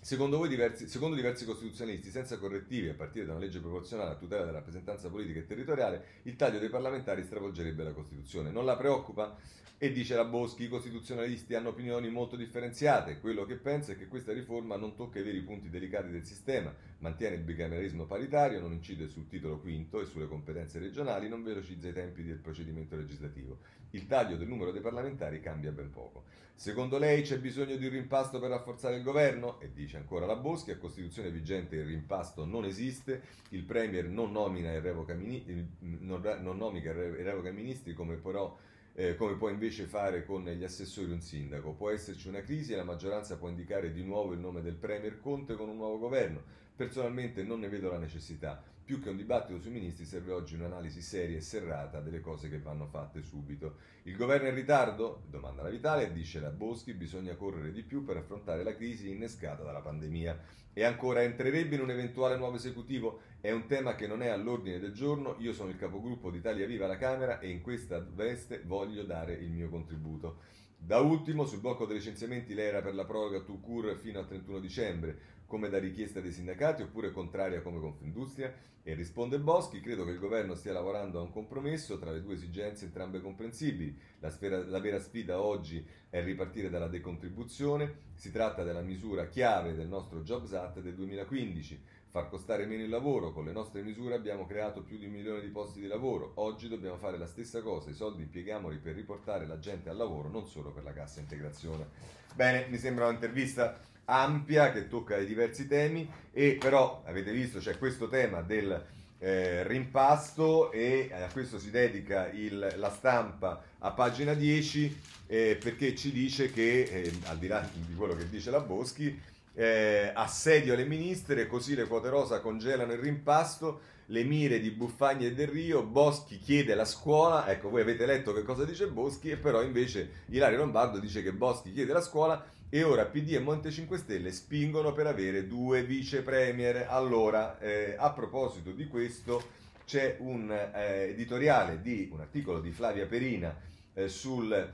Secondo, voi diversi, secondo diversi costituzionalisti, senza correttivi a partire da una legge proporzionale a tutela della rappresentanza politica e territoriale, il taglio dei parlamentari stravolgerebbe la Costituzione. Non la preoccupa? E dice la Boschi, i costituzionalisti hanno opinioni molto differenziate. Quello che pensa è che questa riforma non tocca i veri punti delicati del sistema, mantiene il bicameralismo paritario, non incide sul titolo quinto e sulle competenze regionali, non velocizza i tempi del procedimento legislativo. Il taglio del numero dei parlamentari cambia ben poco. Secondo lei c'è bisogno di un rimpasto per rafforzare il governo? E dice ancora la Boschi, a Costituzione vigente il rimpasto non esiste, il Premier non nomina e revoca, mini- non, non revoca ministri come però eh, come può invece fare con gli assessori un sindaco. Può esserci una crisi e la maggioranza può indicare di nuovo il nome del Premier Conte con un nuovo governo. Personalmente non ne vedo la necessità. Più che un dibattito sui ministri serve oggi un'analisi seria e serrata delle cose che vanno fatte subito. Il governo è in ritardo? Domanda la Vitale dice la Boschi bisogna correre di più per affrontare la crisi innescata dalla pandemia. E ancora entrerebbe in un eventuale nuovo esecutivo? È un tema che non è all'ordine del giorno, io sono il capogruppo d'Italia Viva alla Camera e in questa veste voglio dare il mio contributo. Da ultimo, sul blocco dei licenziamenti lei era per la proroga to cure fino al 31 dicembre, come da richiesta dei sindacati, oppure contraria come Confindustria? E risponde Boschi, credo che il governo stia lavorando a un compromesso tra le due esigenze entrambe comprensibili. La, sfera, la vera sfida oggi è ripartire dalla decontribuzione, si tratta della misura chiave del nostro Jobs Act del 2015 far costare meno il lavoro. Con le nostre misure abbiamo creato più di un milione di posti di lavoro. Oggi dobbiamo fare la stessa cosa, i soldi impieghiamoli per riportare la gente al lavoro, non solo per la cassa integrazione. Bene, mi sembra un'intervista ampia che tocca diversi temi e però avete visto c'è questo tema del eh, rimpasto e a questo si dedica il, la stampa a pagina 10 eh, perché ci dice che eh, al di là di quello che dice la Boschi eh, assedio alle ministre, così le quote rosa congelano il rimpasto, le mire di Buffagni e Del Rio, Boschi chiede la scuola, ecco voi avete letto che cosa dice Boschi e però invece Ilario Lombardo dice che Boschi chiede la scuola e ora PD e Monte 5 Stelle spingono per avere due vice premier. Allora, eh, a proposito di questo, c'è un eh, editoriale di un articolo di Flavia Perina eh, sul,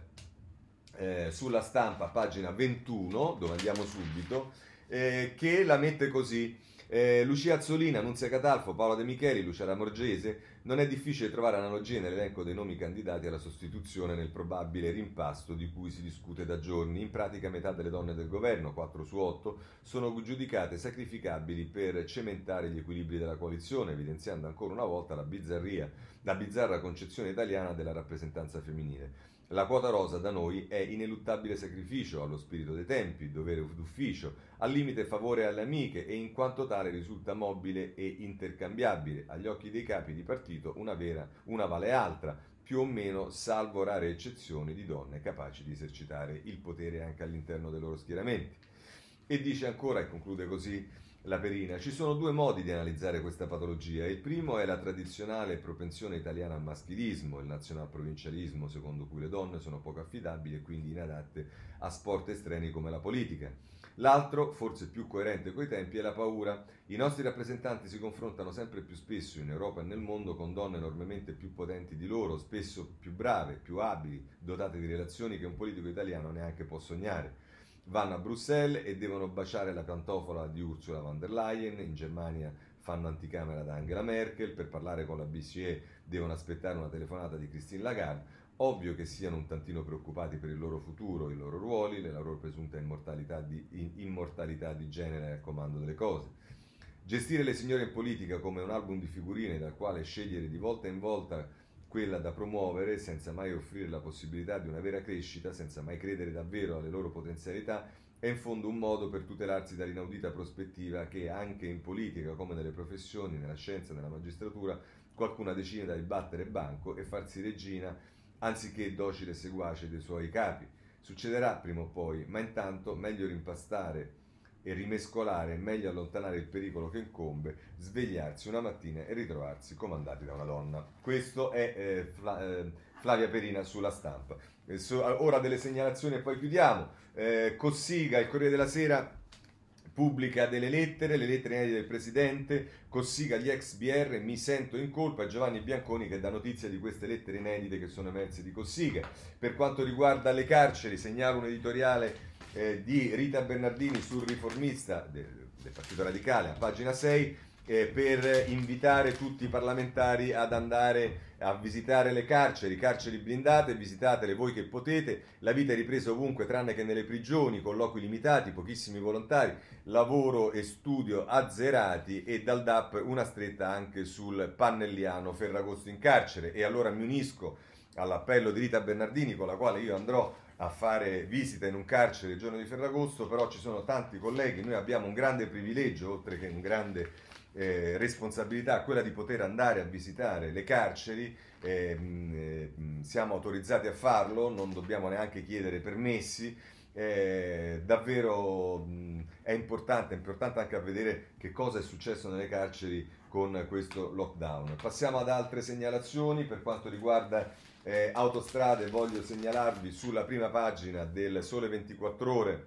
eh, sulla stampa, pagina 21, dove andiamo subito, eh, che la mette così. Eh, Lucia Azzolina, Nunzia Catalfo, Paola De Micheli, Luciana Morgese, non è difficile trovare analogie nell'elenco dei nomi candidati alla sostituzione nel probabile rimpasto di cui si discute da giorni. In pratica metà delle donne del governo, 4 su 8, sono giudicate sacrificabili per cementare gli equilibri della coalizione, evidenziando ancora una volta la bizzarria, la bizzarra concezione italiana della rappresentanza femminile. La quota rosa da noi è ineluttabile sacrificio allo spirito dei tempi, dovere d'ufficio, al limite favore alle amiche e in quanto tale risulta mobile e intercambiabile. Agli occhi dei capi di partito una vera, una vale altra, più o meno salvo rare eccezioni di donne capaci di esercitare il potere anche all'interno dei loro schieramenti. E dice ancora, e conclude così, la perina. Ci sono due modi di analizzare questa patologia. Il primo è la tradizionale propensione italiana al maschilismo, il nazionalprovincialismo, secondo cui le donne sono poco affidabili e quindi inadatte a sport estremi come la politica. L'altro, forse più coerente coi tempi, è la paura. I nostri rappresentanti si confrontano sempre più spesso in Europa e nel mondo con donne enormemente più potenti di loro, spesso più brave, più abili, dotate di relazioni che un politico italiano neanche può sognare vanno a Bruxelles e devono baciare la pantofola di Ursula von der Leyen, in Germania fanno anticamera da Angela Merkel, per parlare con la BCE devono aspettare una telefonata di Christine Lagarde, ovvio che siano un tantino preoccupati per il loro futuro, i loro ruoli, la loro presunta immortalità di, immortalità di genere al comando delle cose. Gestire le signore in politica come un album di figurine dal quale scegliere di volta in volta quella da promuovere senza mai offrire la possibilità di una vera crescita, senza mai credere davvero alle loro potenzialità, è in fondo un modo per tutelarsi dall'inaudita prospettiva che anche in politica, come nelle professioni, nella scienza, nella magistratura, qualcuna decida di battere banco e farsi regina anziché docile seguace dei suoi capi. Succederà prima o poi, ma intanto meglio rimpastare e rimescolare, meglio allontanare il pericolo che incombe, svegliarsi una mattina e ritrovarsi comandati da una donna. Questo è eh, Fla, eh, Flavia Perina sulla stampa. Eh, so, ora delle segnalazioni e poi chiudiamo. Eh, Cossiga, il Corriere della Sera pubblica delle lettere, le lettere inedite del Presidente, Cossiga gli ex BR, mi sento in colpa, Giovanni Bianconi che dà notizia di queste lettere inedite che sono emerse di Cossiga. Per quanto riguarda le carceri, segnalo un editoriale eh, di Rita Bernardini sul riformista del, del Partito Radicale a pagina 6 eh, per invitare tutti i parlamentari ad andare a visitare le carceri, carceri blindate, visitatele voi che potete, la vita è ripresa ovunque tranne che nelle prigioni, colloqui limitati, pochissimi volontari, lavoro e studio azzerati e dal DAP una stretta anche sul Pannelliano Ferragosto in carcere. E allora mi unisco all'appello di Rita Bernardini con la quale io andrò a fare visita in un carcere il giorno di Ferragosto, però ci sono tanti colleghi, noi abbiamo un grande privilegio, oltre che un grande eh, responsabilità, quella di poter andare a visitare le carceri, eh, siamo autorizzati a farlo, non dobbiamo neanche chiedere permessi, eh, davvero mh, è importante, è importante anche a vedere che cosa è successo nelle carceri con questo lockdown. Passiamo ad altre segnalazioni per quanto riguarda eh, autostrade, voglio segnalarvi sulla prima pagina del Sole 24 Ore.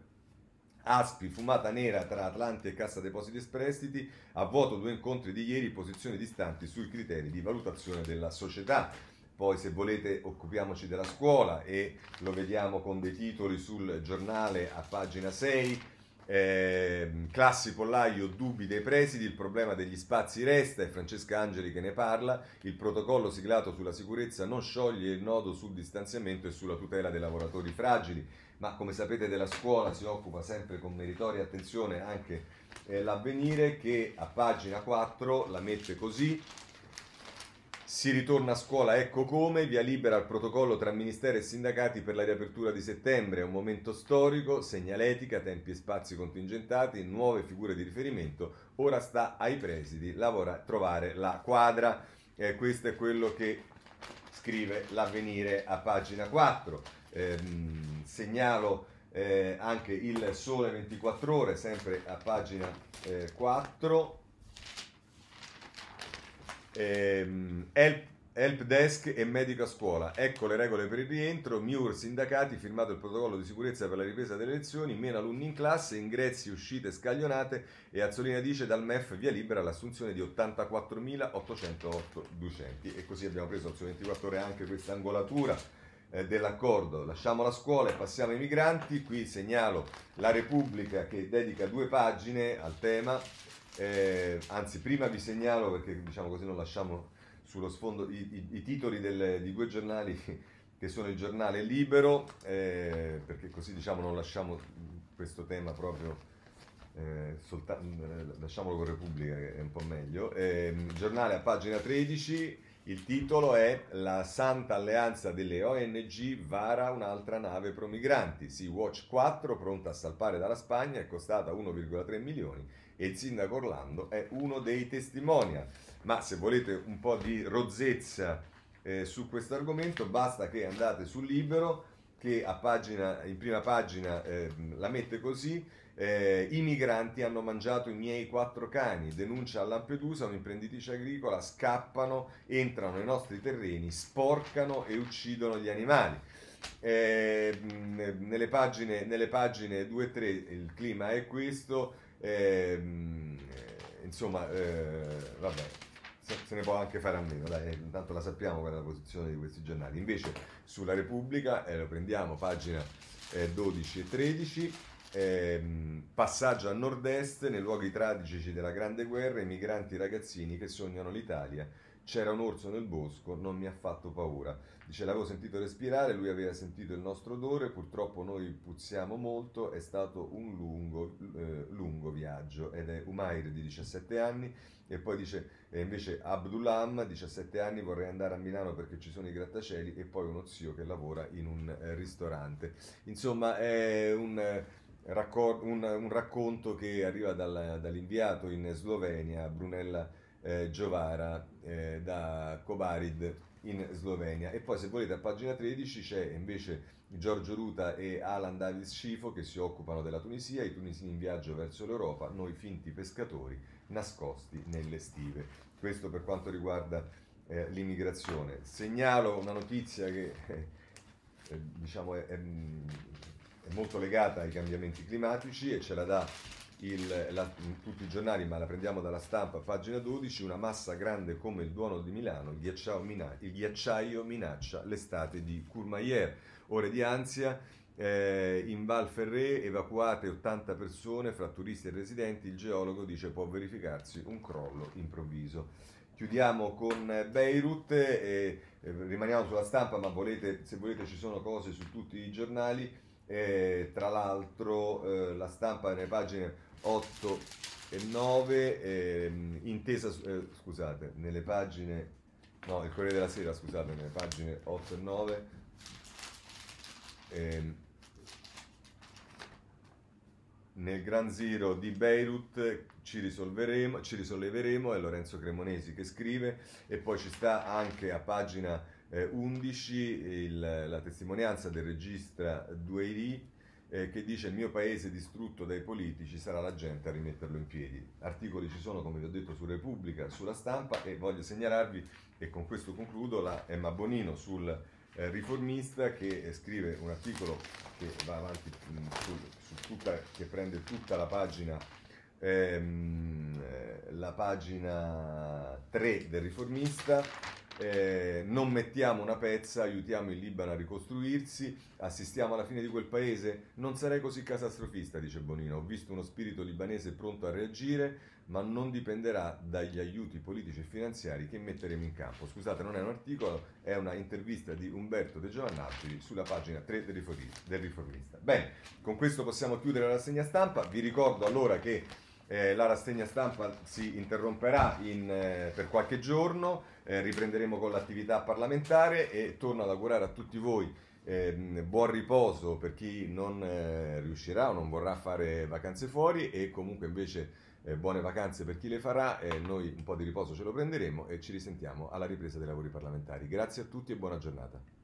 Aspi, fumata nera tra Atlanti e Cassa Depositi e Prestiti, a voto due incontri di ieri, posizioni distanti sui criteri di valutazione della società. Poi se volete occupiamoci della scuola e lo vediamo con dei titoli sul giornale a pagina 6 eh, classi pollaio, dubbi dei presidi, il problema degli spazi resta, è Francesca Angeli che ne parla, il protocollo siglato sulla sicurezza non scioglie il nodo sul distanziamento e sulla tutela dei lavoratori fragili, ma come sapete della scuola si occupa sempre con meritoria attenzione anche eh, l'avvenire che a pagina 4 la mette così, si ritorna a scuola, ecco come, via libera al protocollo tra Ministero e sindacati per la riapertura di settembre, un momento storico, segnaletica, tempi e spazi contingentati, nuove figure di riferimento, ora sta ai presidi lavora, trovare la quadra, eh, questo è quello che scrive l'avvenire a pagina 4. Eh, segnalo eh, anche il Sole 24 ore, sempre a pagina 4 ehm, è, help desk e medico a scuola. Ecco le regole per il rientro. MIUR, sindacati, firmato il protocollo di sicurezza per la ripresa delle lezioni, meno alunni in classe, ingressi, uscite scaglionate e Azzolina dice dal MEF via libera l'assunzione di 84.808 docenti. E così abbiamo preso al suo 24 ore anche questa angolatura eh, dell'accordo. Lasciamo la scuola e passiamo ai migranti. Qui segnalo la Repubblica che dedica due pagine al tema. Eh, anzi, prima vi segnalo perché diciamo così non lasciamo sullo sfondo i, i, i titoli del, di due giornali che sono il giornale Libero, eh, perché così diciamo non lasciamo questo tema proprio, eh, solta- lasciamolo con Repubblica che è un po' meglio. Eh, giornale a pagina 13, il titolo è La Santa Alleanza delle ONG vara un'altra nave pro migranti. Sea Watch 4, pronta a salpare dalla Spagna, è costata 1,3 milioni e il sindaco Orlando è uno dei testimonial ma se volete un po' di rozzezza eh, su questo argomento basta che andate sul libero che pagina, in prima pagina eh, la mette così eh, i migranti hanno mangiato i miei quattro cani, denuncia a Lampedusa un'imprenditrice agricola, scappano, entrano nei nostri terreni, sporcano e uccidono gli animali. Eh, nelle, pagine, nelle pagine 2 e 3 il clima è questo, eh, insomma, eh, vabbè, se ne può anche fare a meno, dai, intanto la sappiamo qual è la posizione di questi giornali. Invece sulla Repubblica, eh, lo prendiamo, pagina eh, 12 e 13, eh, passaggio a nord-est, nei luoghi tragici della Grande Guerra, i migranti ragazzini che sognano l'Italia. C'era un orso nel bosco, non mi ha fatto paura. Dice, l'avevo sentito respirare, lui aveva sentito il nostro odore, purtroppo noi puzziamo molto, è stato un lungo, eh, lungo viaggio. Ed è Umair di 17 anni, e poi dice, e invece Abdullam, 17 anni, vorrei andare a Milano perché ci sono i grattacieli e poi uno zio che lavora in un eh, ristorante. Insomma, è un, eh, raccor- un, un racconto che arriva dal, dall'inviato in Slovenia, Brunella eh, Giovara, eh, da Kobarid in Slovenia. E poi se volete a pagina 13 c'è invece Giorgio Ruta e Alan Davis Schifo che si occupano della Tunisia, i tunisini in viaggio verso l'Europa, noi finti pescatori nascosti nelle stive. Questo per quanto riguarda eh, l'immigrazione. Segnalo una notizia che eh, eh diciamo è, è, è, molto legata ai cambiamenti climatici e ce la dà il, la, tutti i giornali, ma la prendiamo dalla stampa, pagina 12, una massa grande come il Duomo di Milano, il ghiacciaio, mina, il ghiacciaio minaccia l'estate di Courmayeur. Ore di ansia, eh, in Val Ferré evacuate 80 persone fra turisti e residenti, il geologo dice può verificarsi un crollo improvviso. Chiudiamo con Beirut e eh, rimaniamo sulla stampa, ma volete, se volete ci sono cose su tutti i giornali. Eh, tra l'altro eh, la stampa nelle pagine 8 e 9, ehm, intesa, eh, scusate, nelle pagine, no, il Corriere della Sera, scusate, nelle pagine 8 e 9, ehm, nel Gran Zero di Beirut ci risolveremo, ci risolleveremo, è Lorenzo Cremonesi che scrive e poi ci sta anche a pagina eh, 11 il, la testimonianza del regista Dueiri eh, che dice il mio paese distrutto dai politici sarà la gente a rimetterlo in piedi. Articoli ci sono come vi ho detto su Repubblica, sulla stampa e voglio segnalarvi e con questo concludo la Emma Bonino sul eh, riformista che scrive un articolo che va avanti mm, su, su tutta, che prende tutta la pagina ehm, eh, la pagina 3 del riformista eh, non mettiamo una pezza, aiutiamo il Libano a ricostruirsi, assistiamo alla fine di quel paese. Non sarei così catastrofista, dice Bonino. Ho visto uno spirito libanese pronto a reagire, ma non dipenderà dagli aiuti politici e finanziari che metteremo in campo. Scusate, non è un articolo, è una intervista di Umberto De Giovannacci sulla pagina 3 del Riformista. Bene, con questo possiamo chiudere la rassegna stampa. Vi ricordo allora che eh, la rassegna stampa si interromperà in, eh, per qualche giorno, eh, riprenderemo con l'attività parlamentare e torno ad augurare a tutti voi ehm, buon riposo per chi non eh, riuscirà o non vorrà fare vacanze fuori e comunque invece eh, buone vacanze per chi le farà, noi un po' di riposo ce lo prenderemo e ci risentiamo alla ripresa dei lavori parlamentari. Grazie a tutti e buona giornata.